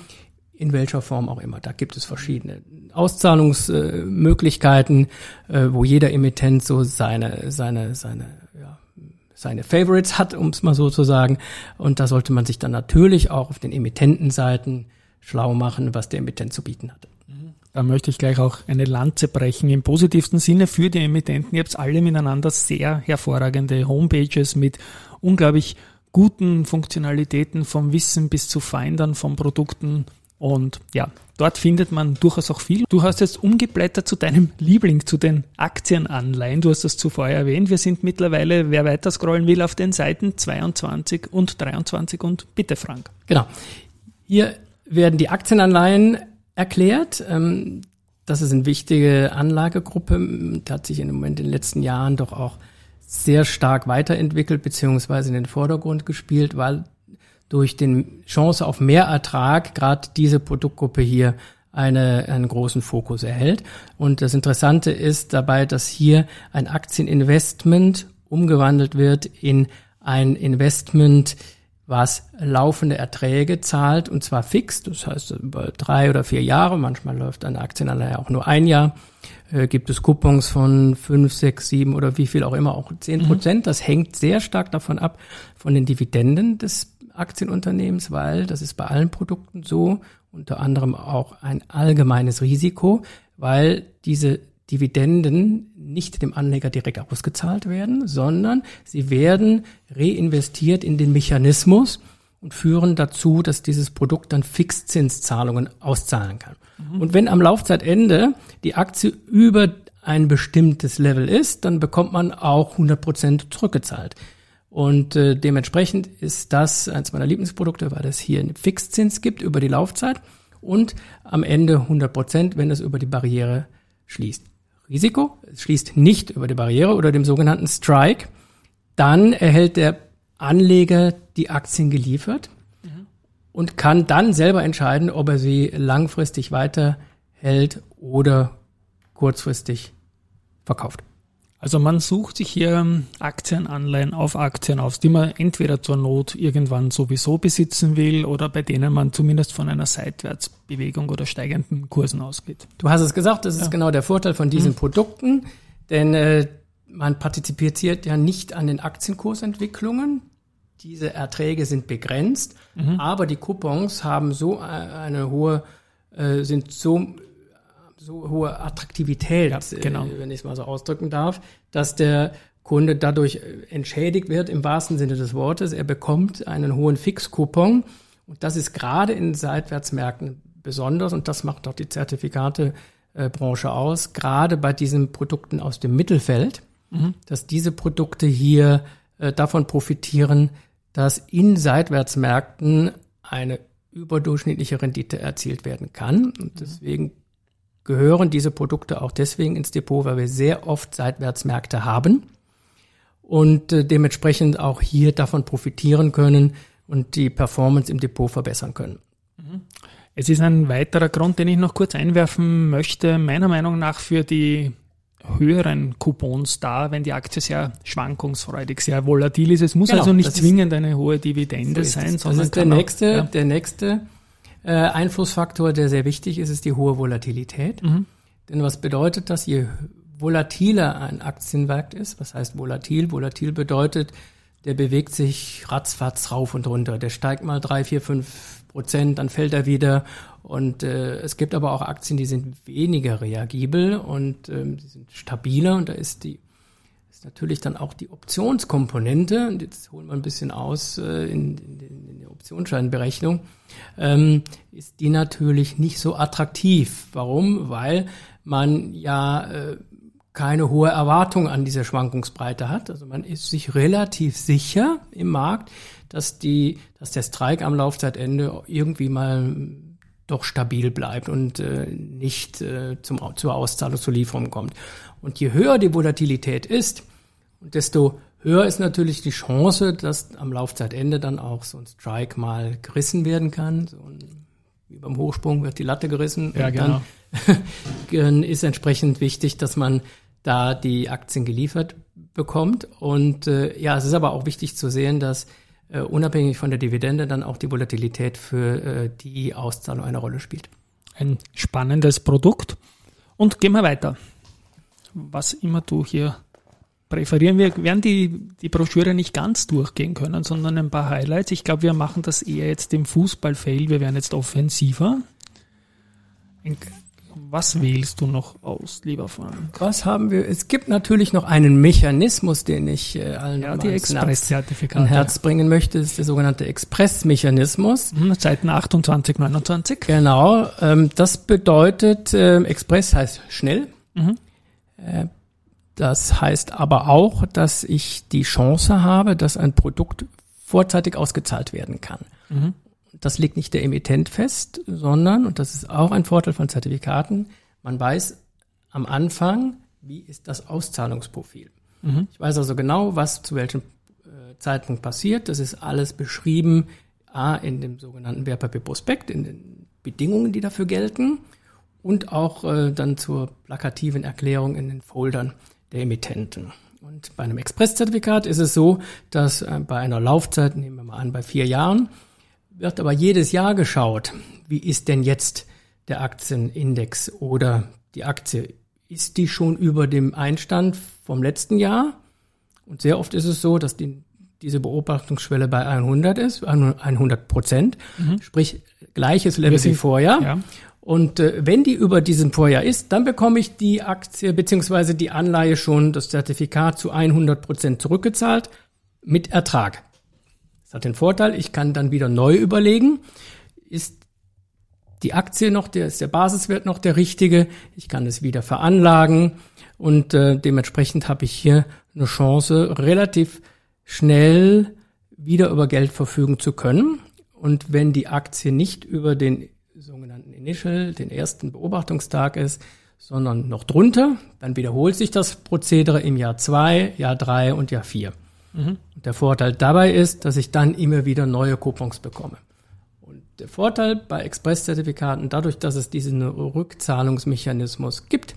S3: in welcher Form auch immer. Da gibt es verschiedene Auszahlungsmöglichkeiten, äh, wo jeder Emittent so seine, seine, seine, ja, seine Favorites hat, um es mal so zu sagen. Und da sollte man sich dann natürlich auch auf den Emittentenseiten schlau machen, was der Emittent zu bieten hat.
S2: Da möchte ich gleich auch eine Lanze brechen im positivsten Sinne für die Emittenten. Ihr habt alle miteinander sehr hervorragende Homepages mit unglaublich guten Funktionalitäten vom Wissen bis zu Feindern von Produkten. Und ja, dort findet man durchaus auch viel. Du hast jetzt umgeblättert zu deinem Liebling, zu den Aktienanleihen. Du hast das zuvor erwähnt. Wir sind mittlerweile, wer weiter scrollen will, auf den Seiten 22 und 23 und bitte Frank.
S3: Genau. Hier werden die Aktienanleihen erklärt. Ähm, das ist eine wichtige Anlagegruppe. Das hat sich im Moment in den letzten Jahren doch auch sehr stark weiterentwickelt beziehungsweise in den Vordergrund gespielt, weil durch den Chance auf Mehrertrag gerade diese Produktgruppe hier eine, einen großen Fokus erhält. Und das Interessante ist dabei, dass hier ein Aktieninvestment umgewandelt wird in ein Investment, was laufende Erträge zahlt und zwar fix, das heißt über drei oder vier Jahre, manchmal läuft eine Aktienanleihe auch nur ein Jahr äh, gibt es Coupons von fünf, sechs, sieben oder wie viel auch immer, auch zehn mhm. Prozent. Mhm. Das hängt sehr stark davon ab, von den Dividenden des Aktienunternehmens, weil das ist bei allen Produkten so, unter anderem auch ein allgemeines Risiko, weil diese Dividenden nicht dem Anleger direkt ausgezahlt werden, sondern sie werden reinvestiert in den Mechanismus und führen dazu, dass dieses Produkt dann Fixzinszahlungen auszahlen kann. Mhm. Und wenn am Laufzeitende die Aktie über ein bestimmtes Level ist, dann bekommt man auch 100 Prozent zurückgezahlt. Und äh, dementsprechend ist das eines meiner Lieblingsprodukte, weil es hier einen Fixzins gibt über die Laufzeit und am Ende 100 Prozent, wenn es über die Barriere schließt. Risiko, es schließt nicht über die Barriere oder dem sogenannten Strike. Dann erhält der Anleger die Aktien geliefert und kann dann selber entscheiden, ob er sie langfristig weiterhält oder kurzfristig verkauft.
S2: Also man sucht sich hier Aktienanleihen auf Aktien aus, die man entweder zur Not irgendwann sowieso besitzen will oder bei denen man zumindest von einer Seitwärtsbewegung oder steigenden Kursen ausgeht.
S3: Du hast es gesagt, das ist ja. genau der Vorteil von diesen mhm. Produkten, denn äh, man partizipiert ja nicht an den Aktienkursentwicklungen diese Erträge sind begrenzt, mhm. aber die Coupons haben so eine hohe, äh, sind so, so hohe Attraktivität, äh, genau. wenn ich es mal so ausdrücken darf, dass der Kunde dadurch äh, entschädigt wird im wahrsten Sinne des Wortes. Er bekommt einen hohen Fixcoupon und das ist gerade in Seitwärtsmärkten besonders und das macht auch die Zertifikatebranche aus, gerade bei diesen Produkten aus dem Mittelfeld, mhm. dass diese Produkte hier äh, davon profitieren, dass in Seitwärtsmärkten eine überdurchschnittliche Rendite erzielt werden kann. Und deswegen gehören diese Produkte auch deswegen ins Depot, weil wir sehr oft Seitwärtsmärkte haben und äh, dementsprechend auch hier davon profitieren können und die Performance im Depot verbessern können.
S2: Mhm. Es ist ein weiterer Grund, den ich noch kurz einwerfen möchte, meiner Meinung nach für die höheren Coupons da, wenn die Aktie sehr schwankungsfreudig, sehr volatil ist. Es muss genau, also nicht zwingend eine hohe Dividende so sein,
S3: sondern das ist der nächste, auch, ja. der nächste äh, Einflussfaktor, der sehr wichtig ist, ist die hohe Volatilität. Mhm. Denn was bedeutet das? Je volatiler ein Aktienmarkt ist, was heißt volatil? Volatil bedeutet, der bewegt sich ratzfatz rauf und runter. Der steigt mal drei, vier, fünf Prozent, dann fällt er wieder und äh, es gibt aber auch Aktien, die sind weniger reagibel und ähm, die sind stabiler und da ist die ist natürlich dann auch die Optionskomponente, und jetzt holen wir ein bisschen aus äh, in, in, in der Optionsscheinberechnung, ähm, ist die natürlich nicht so attraktiv. Warum? Weil man ja äh, keine hohe Erwartung an diese Schwankungsbreite hat. Also man ist sich relativ sicher im Markt, dass die, dass der Streik am Laufzeitende irgendwie mal doch stabil bleibt und äh, nicht äh, zum, zur Auszahlung, zur Lieferung kommt. Und je höher die Volatilität ist, desto höher ist natürlich die Chance, dass am Laufzeitende dann auch so ein Strike mal gerissen werden kann. So ein, wie beim Hochsprung wird die Latte gerissen.
S2: Ja,
S3: und
S2: genau.
S3: dann ist entsprechend wichtig, dass man da die Aktien geliefert bekommt. Und äh, ja, es ist aber auch wichtig zu sehen, dass äh, unabhängig von der Dividende dann auch die Volatilität für äh, die Auszahlung eine Rolle spielt.
S2: Ein spannendes Produkt. Und gehen wir weiter. Was immer du hier präferieren. Wir werden die, die Broschüre nicht ganz durchgehen können, sondern ein paar Highlights. Ich glaube, wir machen das eher jetzt im Fußball-Fail. Wir werden jetzt offensiver. Ein was wählst du noch aus, lieber Frank?
S3: Was haben wir? Es gibt natürlich noch einen Mechanismus, den ich äh, allen
S2: Ja, die Express-Zertifikate.
S3: an Herz bringen möchte. Das ist der sogenannte Express-Mechanismus.
S2: Mhm, Seiten 28, 29.
S3: Genau. Ähm, das bedeutet, ähm, Express heißt schnell.
S2: Mhm.
S3: Äh, das heißt aber auch, dass ich die Chance habe, dass ein Produkt vorzeitig ausgezahlt werden kann.
S2: Mhm.
S3: Das liegt nicht der Emittent fest, sondern, und das ist auch ein Vorteil von Zertifikaten, man weiß am Anfang, wie ist das Auszahlungsprofil.
S2: Mhm.
S3: Ich weiß also genau, was zu welchem äh, Zeitpunkt passiert. Das ist alles beschrieben, A, in dem sogenannten Wertpapierprospekt, in den Bedingungen, die dafür gelten und auch äh, dann zur plakativen Erklärung in den Foldern der Emittenten. Und bei einem Expresszertifikat ist es so, dass äh, bei einer Laufzeit, nehmen wir mal an, bei vier Jahren, wird aber jedes Jahr geschaut, wie ist denn jetzt der Aktienindex oder die Aktie, ist die schon über dem Einstand vom letzten Jahr? Und sehr oft ist es so, dass die, diese Beobachtungsschwelle bei 100 ist, 100 Prozent, sprich gleiches Level wie vorher.
S2: ja.
S3: Und äh, wenn die über diesem Vorjahr ist, dann bekomme ich die Aktie beziehungsweise die Anleihe schon, das Zertifikat zu 100 Prozent zurückgezahlt mit Ertrag. Das hat den Vorteil, ich kann dann wieder neu überlegen, ist die Aktie noch, der ist der Basiswert noch der richtige, ich kann es wieder veranlagen und äh, dementsprechend habe ich hier eine Chance, relativ schnell wieder über Geld verfügen zu können. Und wenn die Aktie nicht über den sogenannten Initial, den ersten Beobachtungstag ist, sondern noch drunter, dann wiederholt sich das Prozedere im Jahr zwei, Jahr drei und Jahr vier. Und der Vorteil dabei ist, dass ich dann immer wieder neue Coupons bekomme. Und der Vorteil bei Expresszertifikaten, dadurch, dass es diesen Rückzahlungsmechanismus gibt,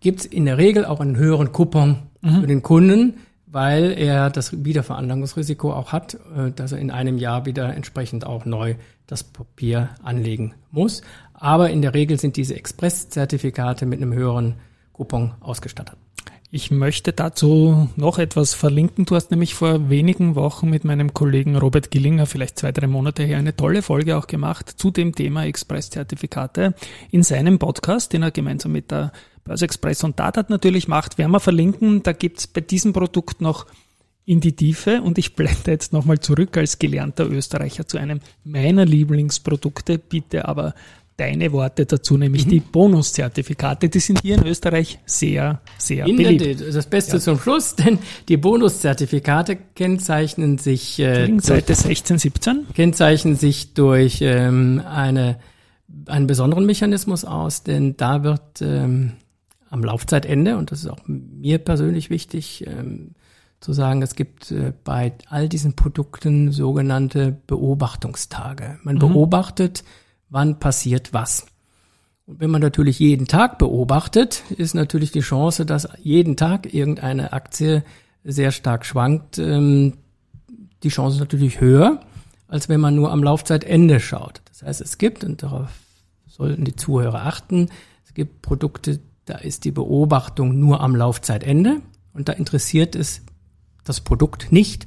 S3: gibt es in der Regel auch einen höheren Coupon für den Kunden, weil er das Wiederveranlagungsrisiko auch hat, äh, dass er in einem Jahr wieder entsprechend auch neu das Papier anlegen muss. Aber in der Regel sind diese Expresszertifikate mit einem höheren Coupon ausgestattet.
S2: Ich möchte dazu noch etwas verlinken. Du hast nämlich vor wenigen Wochen mit meinem Kollegen Robert Gillinger, vielleicht zwei, drei Monate her, eine tolle Folge auch gemacht zu dem Thema Express-Zertifikate in seinem Podcast, den er gemeinsam mit der Börse Express und Datat natürlich macht. Werden wir verlinken. Da gibt's bei diesem Produkt noch in die Tiefe und ich blende jetzt nochmal zurück als gelernter Österreicher zu einem meiner Lieblingsprodukte. Bitte aber deine Worte dazu, nämlich die Bonuszertifikate. Die sind hier in Österreich sehr, sehr
S3: In
S2: beliebt.
S3: Das Beste zum Schluss, denn die Bonuszertifikate kennzeichnen sich, äh, durch,
S2: Seite 16, 17.
S3: kennzeichnen sich durch ähm, eine, einen besonderen Mechanismus aus, denn da wird ähm, am Laufzeitende, und das ist auch mir persönlich wichtig, ähm, zu sagen, es gibt äh, bei all diesen Produkten sogenannte Beobachtungstage. Man beobachtet, wann passiert was. Und wenn man natürlich jeden Tag beobachtet, ist natürlich die Chance, dass jeden Tag irgendeine Aktie sehr stark schwankt, ähm, die Chance ist natürlich höher, als wenn man nur am Laufzeitende schaut. Das heißt, es gibt, und darauf sollten die Zuhörer achten, es gibt Produkte, da ist die Beobachtung nur am Laufzeitende und da interessiert es das Produkt nicht,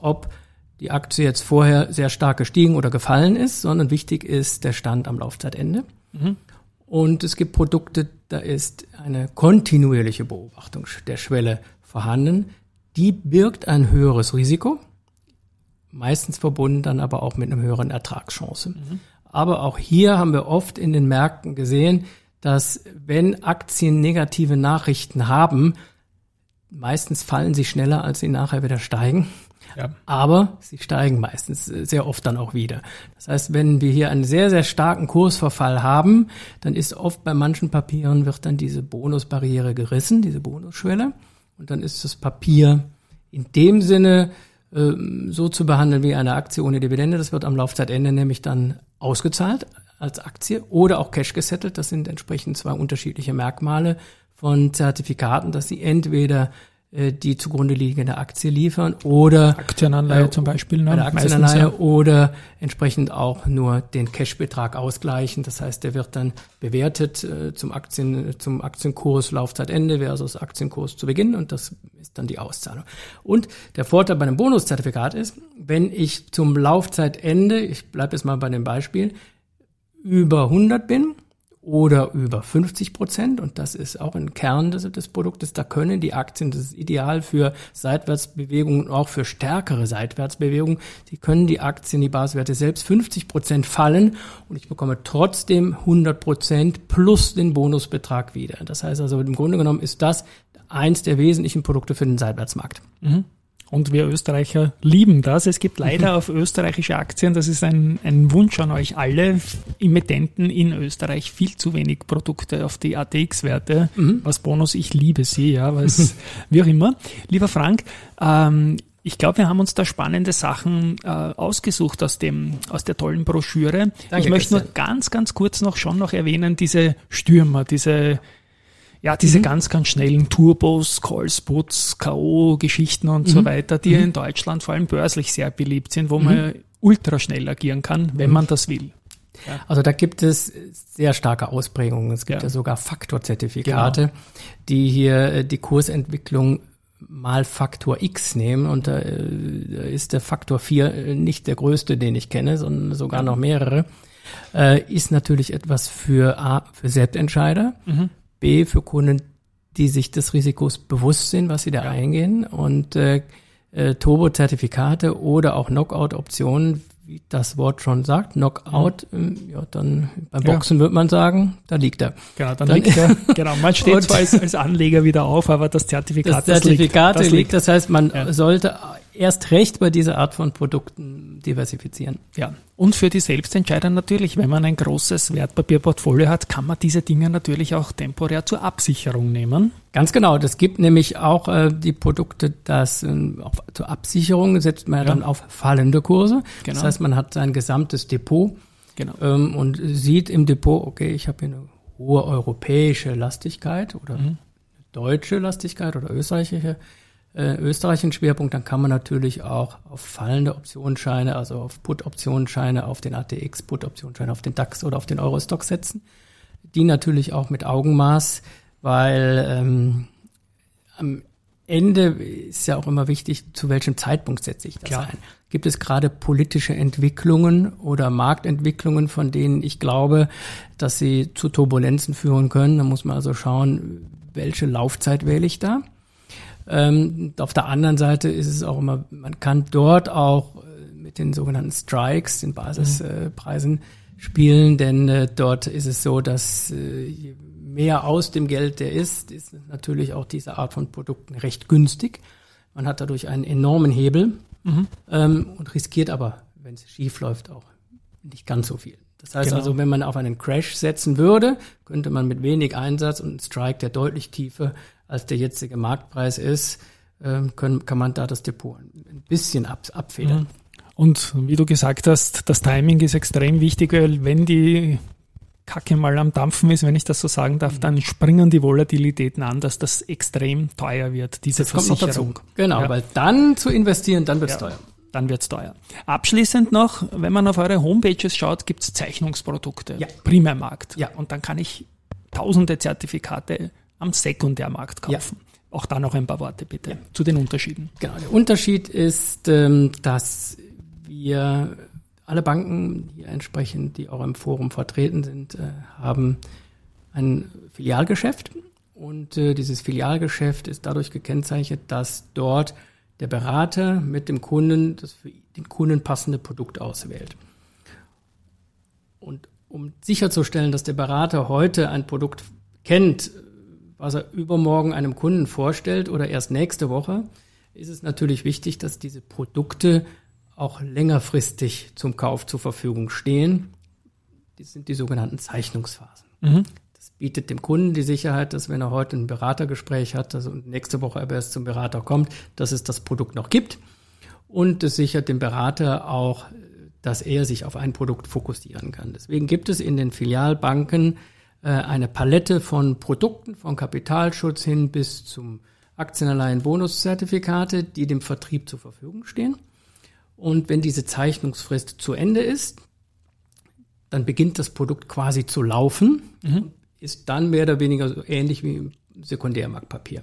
S3: ob die Aktie jetzt vorher sehr stark gestiegen oder gefallen ist, sondern wichtig ist der Stand am Laufzeitende. Und es gibt Produkte, da ist eine kontinuierliche Beobachtung der Schwelle vorhanden. Die birgt ein höheres Risiko, meistens verbunden dann aber auch mit einer höheren Ertragschance. Aber auch hier haben wir oft in den Märkten gesehen, dass wenn Aktien negative Nachrichten haben, meistens fallen sie schneller, als sie nachher wieder steigen.
S2: Ja.
S3: Aber sie steigen meistens äh, sehr oft dann auch wieder. Das heißt, wenn wir hier einen sehr, sehr starken Kursverfall haben, dann ist oft bei manchen Papieren wird dann diese Bonusbarriere gerissen, diese Bonusschwelle. Und dann ist das Papier in dem Sinne ähm, so zu behandeln wie eine Aktie ohne Dividende. Das wird am Laufzeitende nämlich dann ausgezahlt als Aktie oder auch Cash gesettelt. Das sind entsprechend zwei unterschiedliche Merkmale von Zertifikaten, dass sie entweder äh, die zugrunde liegende Aktie liefern oder
S2: Aktienanleihe
S3: äh,
S2: zum Beispiel. Ne? Meistens,
S3: Aktienanleihe
S2: ja.
S3: oder entsprechend auch nur den Cashbetrag ausgleichen. Das heißt, der wird dann bewertet äh, zum Aktien zum Aktienkurs Laufzeitende versus Aktienkurs zu Beginn und das ist dann die Auszahlung. Und der Vorteil bei einem Bonuszertifikat ist, wenn ich zum Laufzeitende, ich bleibe jetzt mal bei dem Beispiel, über 100 bin oder über 50 Prozent, und das ist auch ein Kern des, des Produktes, da können die Aktien, das ist ideal für Seitwärtsbewegungen und auch für stärkere Seitwärtsbewegungen, die können die Aktien, die Basiswerte selbst 50 Prozent fallen. Und ich bekomme trotzdem 100 Prozent plus den Bonusbetrag wieder. Das heißt also, im Grunde genommen ist das eins der wesentlichen Produkte für den Seitwärtsmarkt.
S2: Und wir Österreicher lieben das. Es gibt leider auf österreichische Aktien, das ist ein, ein Wunsch an euch alle, Emittenten in Österreich viel zu wenig Produkte auf die ATX-Werte. Was Bonus, ich liebe sie, ja, was, wie auch immer. Lieber Frank, ähm, ich glaube, wir haben uns da spannende Sachen äh, ausgesucht aus dem aus der tollen Broschüre.
S3: Danke,
S2: ich möchte nur
S3: Christian.
S2: ganz ganz kurz noch schon noch erwähnen diese Stürmer, diese ja, diese ganz, ganz schnellen Turbos, Callsputs, K.O.-Geschichten und so weiter, die in Deutschland vor allem börslich sehr beliebt sind, wo man ultra schnell agieren kann, wenn man das will.
S3: Also da gibt es sehr starke Ausprägungen. Es gibt
S2: Ja.
S3: ja, sogar Faktorzertifikate, die hier äh, die Kursentwicklung mal Faktor X nehmen und da äh, ist der Faktor 4 äh, nicht der größte, den ich kenne, sondern sogar noch mehrere. Ist natürlich etwas für A, für Selbstentscheider, B, für Kunden, die sich des Risikos bewusst sind, was sie da eingehen und äh, äh, Turbo-Zertifikate oder auch Knockout-Optionen, wie das Wort schon sagt, Knockout, ähm, ja, dann beim
S2: Ja.
S3: Boxen wird man sagen, da liegt er.
S2: Genau, dann,
S3: Dann-
S2: liegt er, genau, man steht zwar als, als Anleger wieder auf, aber das Zertifikat,
S3: Das Zertifikat
S2: das
S3: liegt, das heißt, man
S2: Ja.
S3: sollte erst recht bei dieser Art von Produkten diversifizieren.
S2: Ja, und für die Selbstentscheider natürlich, wenn man ein großes Wertpapierportfolio hat, kann man diese Dinge natürlich auch temporär zur Absicherung nehmen.
S3: Ganz genau, das gibt nämlich auch äh, die Produkte, das ähm, auch zur Absicherung setzt man ja. Dann auf fallende Kurse.
S2: Genau.
S3: Das heißt, man hat sein gesamtes Depot
S2: Genau.
S3: ähm, und sieht im Depot, okay, ich habe hier eine hohe europäische Lastigkeit oder deutsche Lastigkeit oder österreichische äh, österreichischen Schwerpunkt, dann kann man natürlich auch auf fallende Optionsscheine, also auf Put-Optionsscheine, auf den ATX, Put-Optionsscheine, auf den DAX oder auf den Eurostock setzen. Die natürlich auch mit Augenmaß, weil ähm, am Ende ist ja auch immer wichtig, zu welchem Zeitpunkt setze ich das
S2: Klar.
S3: ein. Gibt es gerade politische Entwicklungen oder Marktentwicklungen, von denen ich glaube, dass sie zu Turbulenzen führen können? Da muss man also schauen, welche Laufzeit wähle ich da. Ähm, auf der anderen Seite ist es auch immer, man kann dort auch äh, mit den sogenannten Strikes, den Basispreisen spielen, denn äh, dort ist es so, dass äh, je mehr aus dem Geld der ist, ist natürlich auch diese Art von Produkten recht günstig. Man hat dadurch einen enormen Hebel ähm, und riskiert aber, wenn es schief läuft, auch nicht ganz so viel. Das heißt
S2: Genau.
S3: also, wenn man auf einen Crash setzen würde, könnte man mit wenig Einsatz und einem Strike, der deutlich tiefer als der jetzige Marktpreis ist, ähm, können, kann man da das Depot ein bisschen ab, abfedern.
S2: Und wie du gesagt hast, das Timing ist extrem wichtig, weil wenn die Kacke mal am Dampfen ist, wenn ich das so sagen
S3: Mhm.
S2: darf, dann springen die Volatilitäten an, dass das extrem teuer wird, diese
S3: Das
S2: Versicherung.
S3: Genau,
S2: Ja.
S3: weil dann zu investieren, dann wird's
S2: Ja.
S3: teuer.
S2: Dann wird's teuer. Abschließend noch, wenn man auf eure Homepages schaut, gibt's Zeichnungsprodukte,
S3: Ja.
S2: Primärmarkt.
S3: Ja.
S2: Und dann kann ich tausende Zertifikate am Sekundärmarkt kaufen. Auch da noch ein paar Worte bitte zu den Unterschieden.
S3: Genau, der Unterschied ist, ähm, dass wir alle Banken hier entsprechend, die auch im Forum vertreten sind, äh, haben ein Filialgeschäft. Und äh, dieses Filialgeschäft ist dadurch gekennzeichnet, dass dort der Berater mit dem Kunden das für den Kunden passende Produkt auswählt. Und um sicherzustellen, dass der Berater heute ein Produkt kennt, was er übermorgen einem Kunden vorstellt oder erst nächste Woche, ist es natürlich wichtig, dass diese Produkte auch längerfristig zum Kauf zur Verfügung stehen. Das sind die sogenannten Zeichnungsphasen. Mhm. Das bietet dem Kunden die Sicherheit, dass wenn er heute ein Beratergespräch hat also und nächste Woche aber erst zum Berater kommt, dass es das Produkt noch gibt. Und es sichert dem Berater auch, dass er sich auf ein Produkt fokussieren kann. Deswegen gibt es in den Filialbanken eine Palette von Produkten, von Kapitalschutz hin bis zum Aktienanleihen Bonuszertifikate, die dem Vertrieb zur Verfügung stehen. Und wenn diese Zeichnungsfrist zu Ende ist, dann beginnt das Produkt quasi zu laufen, mhm. ist dann mehr oder weniger so ähnlich wie im Sekundärmarktpapier.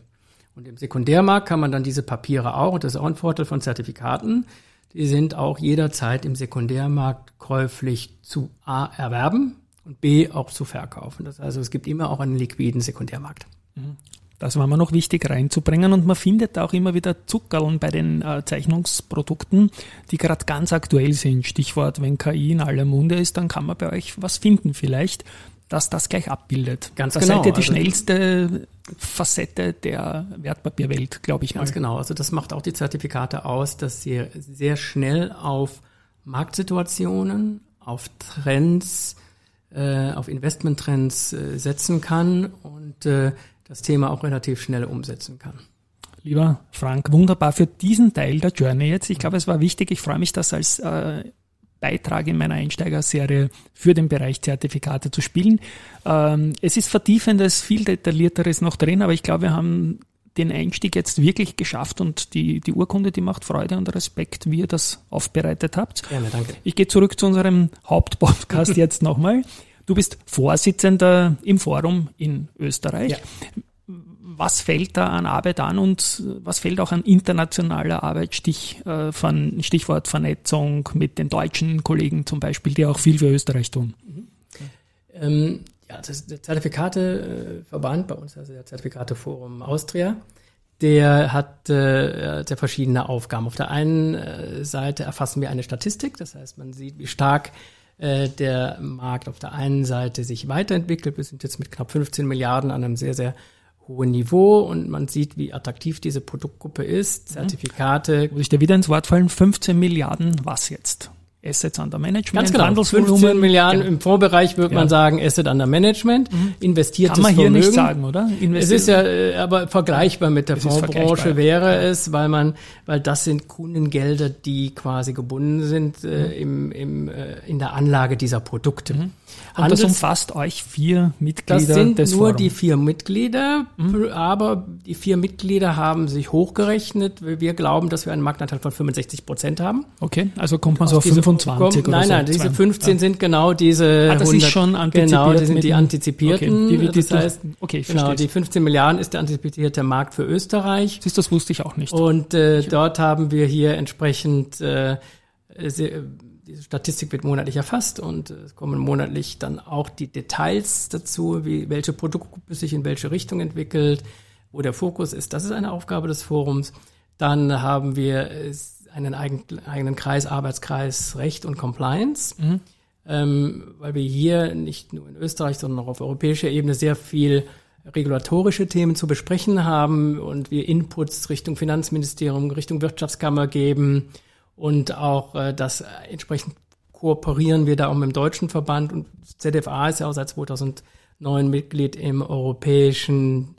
S3: Und im Sekundärmarkt kann man dann diese Papiere auch, und das ist auch ein Vorteil von Zertifikaten, die sind auch jederzeit im Sekundärmarkt käuflich zu A erwerben und B auch zu verkaufen. Das also es gibt immer auch einen liquiden Sekundärmarkt.
S2: Mhm. Das war mir noch wichtig reinzubringen und man findet auch immer wieder Zuckerln bei den äh, Zeichnungsprodukten, die gerade ganz aktuell sind. Stichwort, wenn KI in aller Munde ist, dann kann man bei euch was finden vielleicht, dass das gleich abbildet.
S3: Ganz da genau.
S2: seid ihr die also schnellste Facette der Wertpapierwelt, glaube ich
S3: mal. Ganz genau. Also das macht auch die Zertifikate aus, dass sie sehr schnell auf Marktsituationen, auf Trends, äh, auf Investmenttrends äh, setzen kann und äh, das Thema auch relativ schnell umsetzen kann.
S2: Lieber Frank, wunderbar für diesen Teil der Journey jetzt. Ich glaube, es war wichtig. Ich freue mich, das als Beitrag in meiner Einsteigerserie für den Bereich Zertifikate zu spielen. Ähm, es ist vertiefendes, viel detaillierteres noch drin, aber ich glaube, wir haben den Einstieg jetzt wirklich geschafft und die, die Urkunde, die macht Freude und Respekt, wie ihr das aufbereitet habt.
S3: Gerne, danke.
S2: Ich gehe zurück zu unserem Hauptpodcast jetzt nochmal. Du bist Vorsitzender im Forum in Österreich. Ja. Was fällt da an Arbeit an und was fällt auch an internationaler Arbeit? Stich, äh, von, Stichwort Vernetzung mit den deutschen Kollegen zum Beispiel, die auch viel für Österreich tun. Mhm.
S3: Ähm, ja, das ist der Zertifikateverband bei uns, also der Zertifikateforum Austria. Der hat äh, der verschiedene Aufgaben. Auf der einen äh, Seite erfassen wir eine Statistik, das heißt, man sieht, wie stark äh, der Markt auf der einen Seite sich weiterentwickelt. Wir sind jetzt mit knapp 15 Milliarden an einem sehr, sehr hohen Niveau und man sieht, wie attraktiv diese Produktgruppe ist. Mhm. Zertifikate.
S2: Muss ich dir wieder ins Wort fallen? 15 Milliarden, was jetzt? Assets under Management.
S3: Ganz genau. 15 Milliarden ja. im Fondsbereich würde ja. man sagen Asset under Management. Mhm. Investiertes
S2: Kann man hier
S3: Vermögen.
S2: nicht sagen, oder?
S3: Es ist ja äh, aber vergleichbar mit der es Fondsbranche wäre ja. es, weil man, weil das sind Kundengelder, die quasi gebunden sind äh, mhm. im, im, äh, in der Anlage dieser Produkte. Mhm.
S2: Und das umfasst euch vier Mitglieder
S3: Das sind nur Forums. die vier Mitglieder, mhm. aber die vier Mitglieder haben sich hochgerechnet. Wir glauben, dass wir einen Marktanteil von 65 Prozent haben.
S2: Okay, also kommt man so auf 25
S3: oder Nein, nein, diese 15 ja. sind genau diese
S2: ah, das 100, ist schon antizipiert.
S3: Genau, die sind die antizipierten. Okay, die, die,
S2: das heißt, okay,
S3: genau, die 15 Milliarden ist der antizipierte Markt für Österreich.
S2: Siehst, das wusste ich auch nicht.
S3: Und äh, dort haben wir hier entsprechend äh, diese Statistik wird monatlich erfasst und es kommen monatlich dann auch die Details dazu, wie welche Produktgruppe sich in welche Richtung entwickelt, wo der Fokus ist. Das ist eine Aufgabe des Forums. Dann haben wir einen eigenen Kreis, Arbeitskreis Recht und Compliance, mhm. ähm, weil wir hier nicht nur in Österreich, sondern auch auf europäischer Ebene sehr viel regulatorische Themen zu besprechen haben und wir Inputs Richtung Finanzministerium, Richtung Wirtschaftskammer geben und auch äh, das entsprechend kooperieren wir da auch mit dem deutschen Verband und ZFA ist ja auch seit 2009 Mitglied im europäischen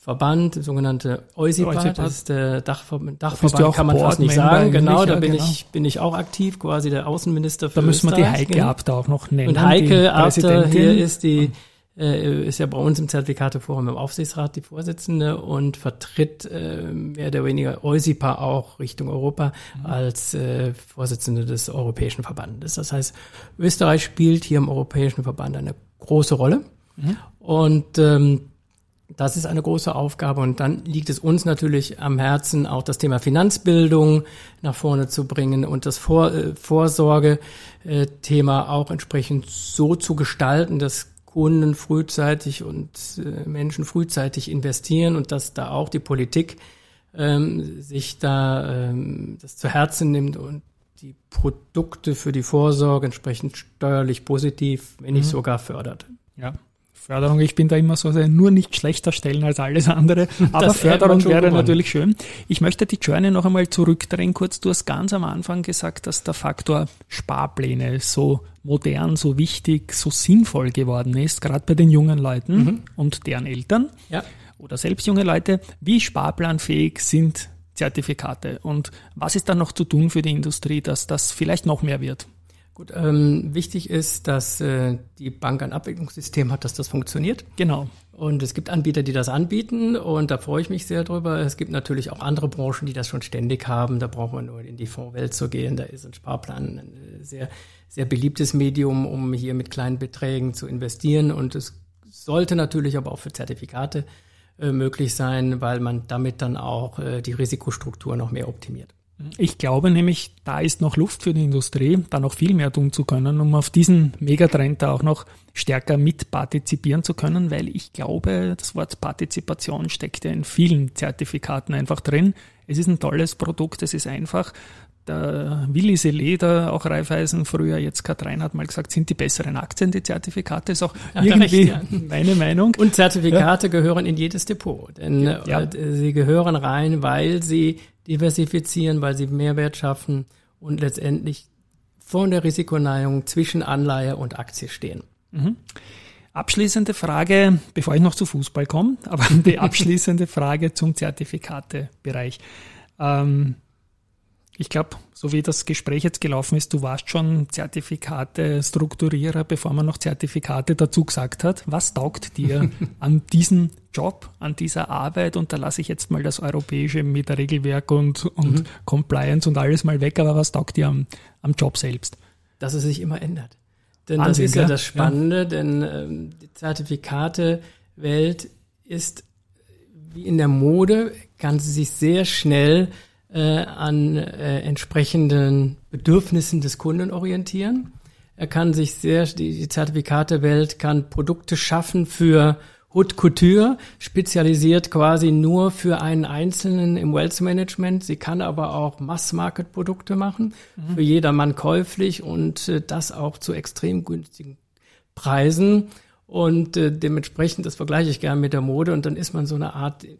S3: Verband, sogenannte EUSIPA, das ist der Dachverband, Dachverband kann man fast nicht sagen. Genau, da bin genau. ich bin ich auch aktiv, quasi der Außenminister
S2: für Da müssen wir die Heike genau. Abter auch noch nennen.
S3: Und Heike Abter hier ist die äh, ist ja bei uns im Zertifikateforum im Aufsichtsrat die Vorsitzende und vertritt äh, mehr oder weniger EUSIPA auch Richtung Europa mhm. als äh, Vorsitzende des Europäischen Verbandes. Das heißt, Österreich spielt hier im Europäischen Verband eine große Rolle. Mhm. Und ähm, das ist eine große Aufgabe und dann liegt es uns natürlich am Herzen, auch das Thema Finanzbildung nach vorne zu bringen und das Vor äh, Vorsorge-Thema auch entsprechend so zu gestalten, dass Kunden frühzeitig und äh, Menschen frühzeitig investieren und dass da auch die Politik ähm, sich da ähm, das zu Herzen nimmt und die Produkte für die Vorsorge entsprechend steuerlich positiv, wenn nicht sogar fördert.
S2: Ja. Förderung, ich bin da immer so sehr, nur nicht schlechter stellen als alles andere, aber
S3: Das
S2: Förderung wäre
S3: gewonnen.
S2: natürlich schön. Ich möchte die Journey noch einmal zurückdrehen kurz. Du hast ganz am Anfang gesagt, dass der Faktor Sparpläne so modern, so wichtig, so sinnvoll geworden ist, gerade bei den jungen Leuten
S3: Mhm.
S2: und deren Eltern
S3: Ja.
S2: oder selbst junge Leute. Wie sparplanfähig sind Zertifikate und was ist dann noch zu tun für die Industrie, dass das vielleicht noch mehr wird?
S3: Gut, ähm, wichtig ist, dass äh, die Bank ein Abwicklungssystem hat, dass das funktioniert.
S2: Genau.
S3: Und es gibt Anbieter, die das anbieten und da freue ich mich sehr drüber. Es gibt natürlich auch andere Branchen, die das schon ständig haben. Da braucht man nur in die Fondswelt zu gehen. Da ist ein Sparplan ein äh, sehr, sehr beliebtes Medium, um hier mit kleinen Beträgen zu investieren. Und es sollte natürlich aber auch für Zertifikate äh, möglich sein, weil man damit dann auch äh, die Risikostruktur noch mehr optimiert.
S2: Ich glaube nämlich, da ist noch Luft für die Industrie, da noch viel mehr tun zu können, um auf diesen Megatrend da auch noch stärker mitpartizipieren zu können, weil ich glaube, das Wort Partizipation steckt ja in vielen Zertifikaten einfach drin. Es ist ein tolles Produkt, es ist einfach. Der Willi Seleder, auch Raiffeisen, früher jetzt Katrin hat mal gesagt, sind die besseren Aktien, die Zertifikate, ist auch
S3: er
S2: irgendwie
S3: recht, ja.
S2: meine Meinung.
S3: Und Zertifikate gehören in jedes Depot, denn
S2: Ja.
S3: äh, sie gehören rein, weil sie diversifizieren, weil sie Mehrwert schaffen und letztendlich von der Risikoneigung zwischen Anleihe und Aktie stehen.
S2: Abschließende Frage, bevor ich noch zu Fußball komme, aber die abschließende Frage zum Zertifikatebereich. Ähm, ich glaube, so wie das Gespräch jetzt gelaufen ist, du warst schon Zertifikate-Strukturierer, bevor man noch Zertifikate dazu gesagt hat. Was taugt dir an diesem Job, an dieser Arbeit? Und da lasse ich jetzt mal das Europäische mit der Regelwerk und, und Compliance und alles mal weg, aber was taugt dir am, am Job selbst?
S3: Dass es sich immer ändert. Denn
S2: Wahnsinn,
S3: das ist ja das Spannende, denn ähm, die Zertifikate-Welt ist wie in der Mode, kann sie sich sehr schnell äh, an äh, entsprechenden Bedürfnissen des Kunden orientieren. Er kann sich sehr, die, die Zertifikatewelt kann Produkte schaffen für Haute Couture, spezialisiert quasi nur für einen Einzelnen im Wealth Management. Sie kann aber auch Mass-Market-Produkte machen, für jedermann käuflich und äh, das auch zu extrem günstigen Preisen. Und äh, dementsprechend, das vergleiche ich gerne mit der Mode, und dann ist man so eine Art äh,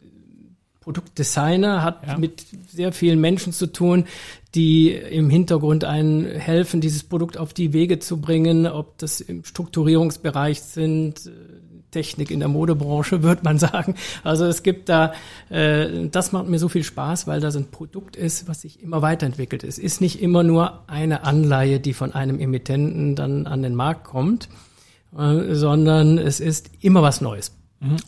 S3: Produktdesigner, hat
S2: Ja.
S3: mit sehr vielen Menschen zu tun, die im Hintergrund einen helfen, dieses Produkt auf die Wege zu bringen, ob das im Strukturierungsbereich sind, Technik in der Modebranche, würde man sagen. Also es gibt da, äh, das macht mir so viel Spaß, weil das ein Produkt ist, was sich immer weiterentwickelt. Es ist nicht immer nur eine Anleihe, die von einem Emittenten dann an den Markt kommt, äh, sondern es ist immer was Neues.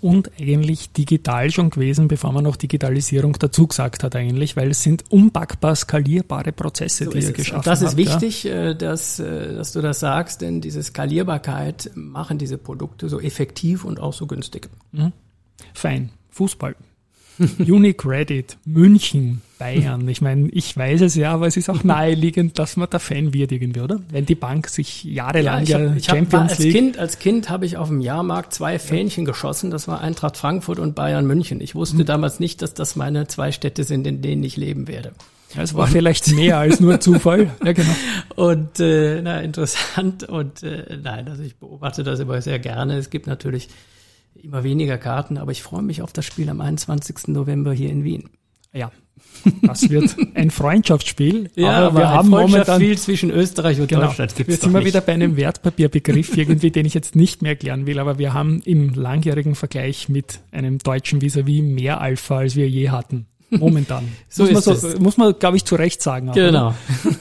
S2: Und eigentlich digital schon gewesen, bevor man noch Digitalisierung dazu gesagt hat eigentlich, weil es sind unpackbar skalierbare Prozesse,
S3: So
S2: die ihr
S3: es.
S2: geschaffen
S3: Und das ist
S2: habt. ja.
S3: wichtig, äh, dass, äh, dass du das sagst, denn diese Skalierbarkeit machen diese Produkte so effektiv und auch so günstig.
S2: Fein. Fußball. Unicredit, München, Bayern. Ich meine, ich weiß es ja, aber es ist auch naheliegend, dass man da Fan wird irgendwie, oder? Wenn die Bank sich jahrelang
S3: ich
S2: ja,
S3: hab, ich hab, war
S2: Champions
S3: als
S2: League.
S3: Kind, als Kind habe ich auf dem Jahrmarkt zwei Fähnchen geschossen. Das war Eintracht Frankfurt und Bayern München. Ich
S2: Mhm.
S3: wusste damals nicht, dass das meine zwei Städte sind, in denen ich leben werde.
S2: Es war vielleicht mehr als nur Zufall. Ja, genau.
S3: Und äh, na, interessant. Und äh, nein, also ich beobachte das immer sehr gerne. Es gibt natürlich immer weniger Karten, aber ich freue mich auf das Spiel am 21. November hier in Wien.
S2: Ja. Das wird ein Freundschaftsspiel.
S3: Ja,
S2: aber, wir
S3: ein
S2: haben momentan
S3: Freundschaftsspiel zwischen Österreich und
S2: Genau.
S3: Deutschland gibt's doch
S2: sind wir
S3: nicht.
S2: wieder bei einem Wertpapierbegriff irgendwie, den ich jetzt nicht mehr erklären will, aber wir haben im langjährigen Vergleich mit einem deutschen Vis-à-vis mehr Alpha, als wir je hatten. Momentan.
S3: So
S2: muss, man
S3: ist
S2: so,
S3: es.
S2: muss man, glaube ich, zu Recht sagen.
S3: Genau.
S2: oder?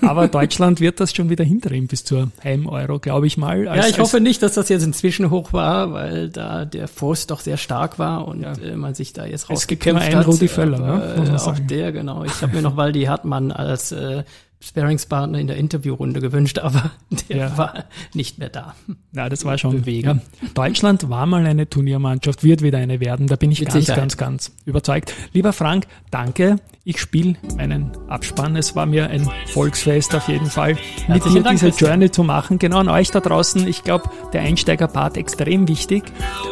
S2: Aber Deutschland wird das schon wieder hindrehen bis zur Heim-Euro, glaube ich mal.
S3: Ja,
S2: Als-
S3: ich hoffe nicht, dass das jetzt inzwischen hoch war, weil da der Force doch sehr stark war und
S2: Ja.
S3: äh, man sich da jetzt
S2: Es gibt
S3: rausgekämpft
S2: nur einen
S3: hat.
S2: Rudi Völler, ne? Muss man
S3: äh, Auch
S2: sagen.
S3: der, genau. Ich habe mir noch Waldi Hartmann als äh, Sparingspartner in der Interviewrunde gewünscht, aber der
S2: Ja.
S3: war nicht mehr da.
S2: Ja, das war schon. Ja. Deutschland war mal eine Turniermannschaft, wird wieder eine werden. Da bin ich
S3: Mit
S2: ganz,
S3: Sicherheit.
S2: ganz, ganz überzeugt. Lieber Frank, danke. Ich spiele meinen Abspann. Es war mir ein Volksfest auf jeden Fall, mit dir diese. Journey zu machen. Genau an euch da draußen. Ich glaube, der Einsteigerpart extrem wichtig.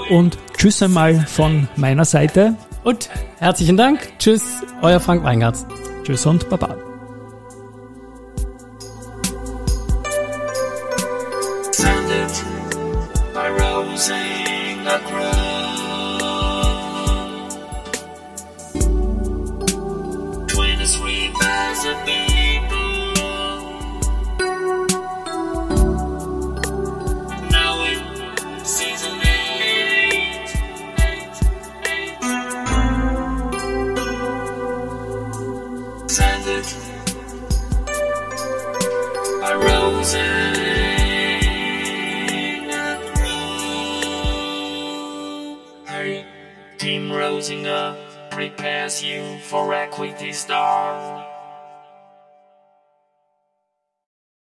S2: Und tschüss einmal von meiner Seite.
S3: Und herzlichen Dank. Tschüss, euer Frank Weingartz.
S2: Tschüss und Baba. Prepares you for equity star.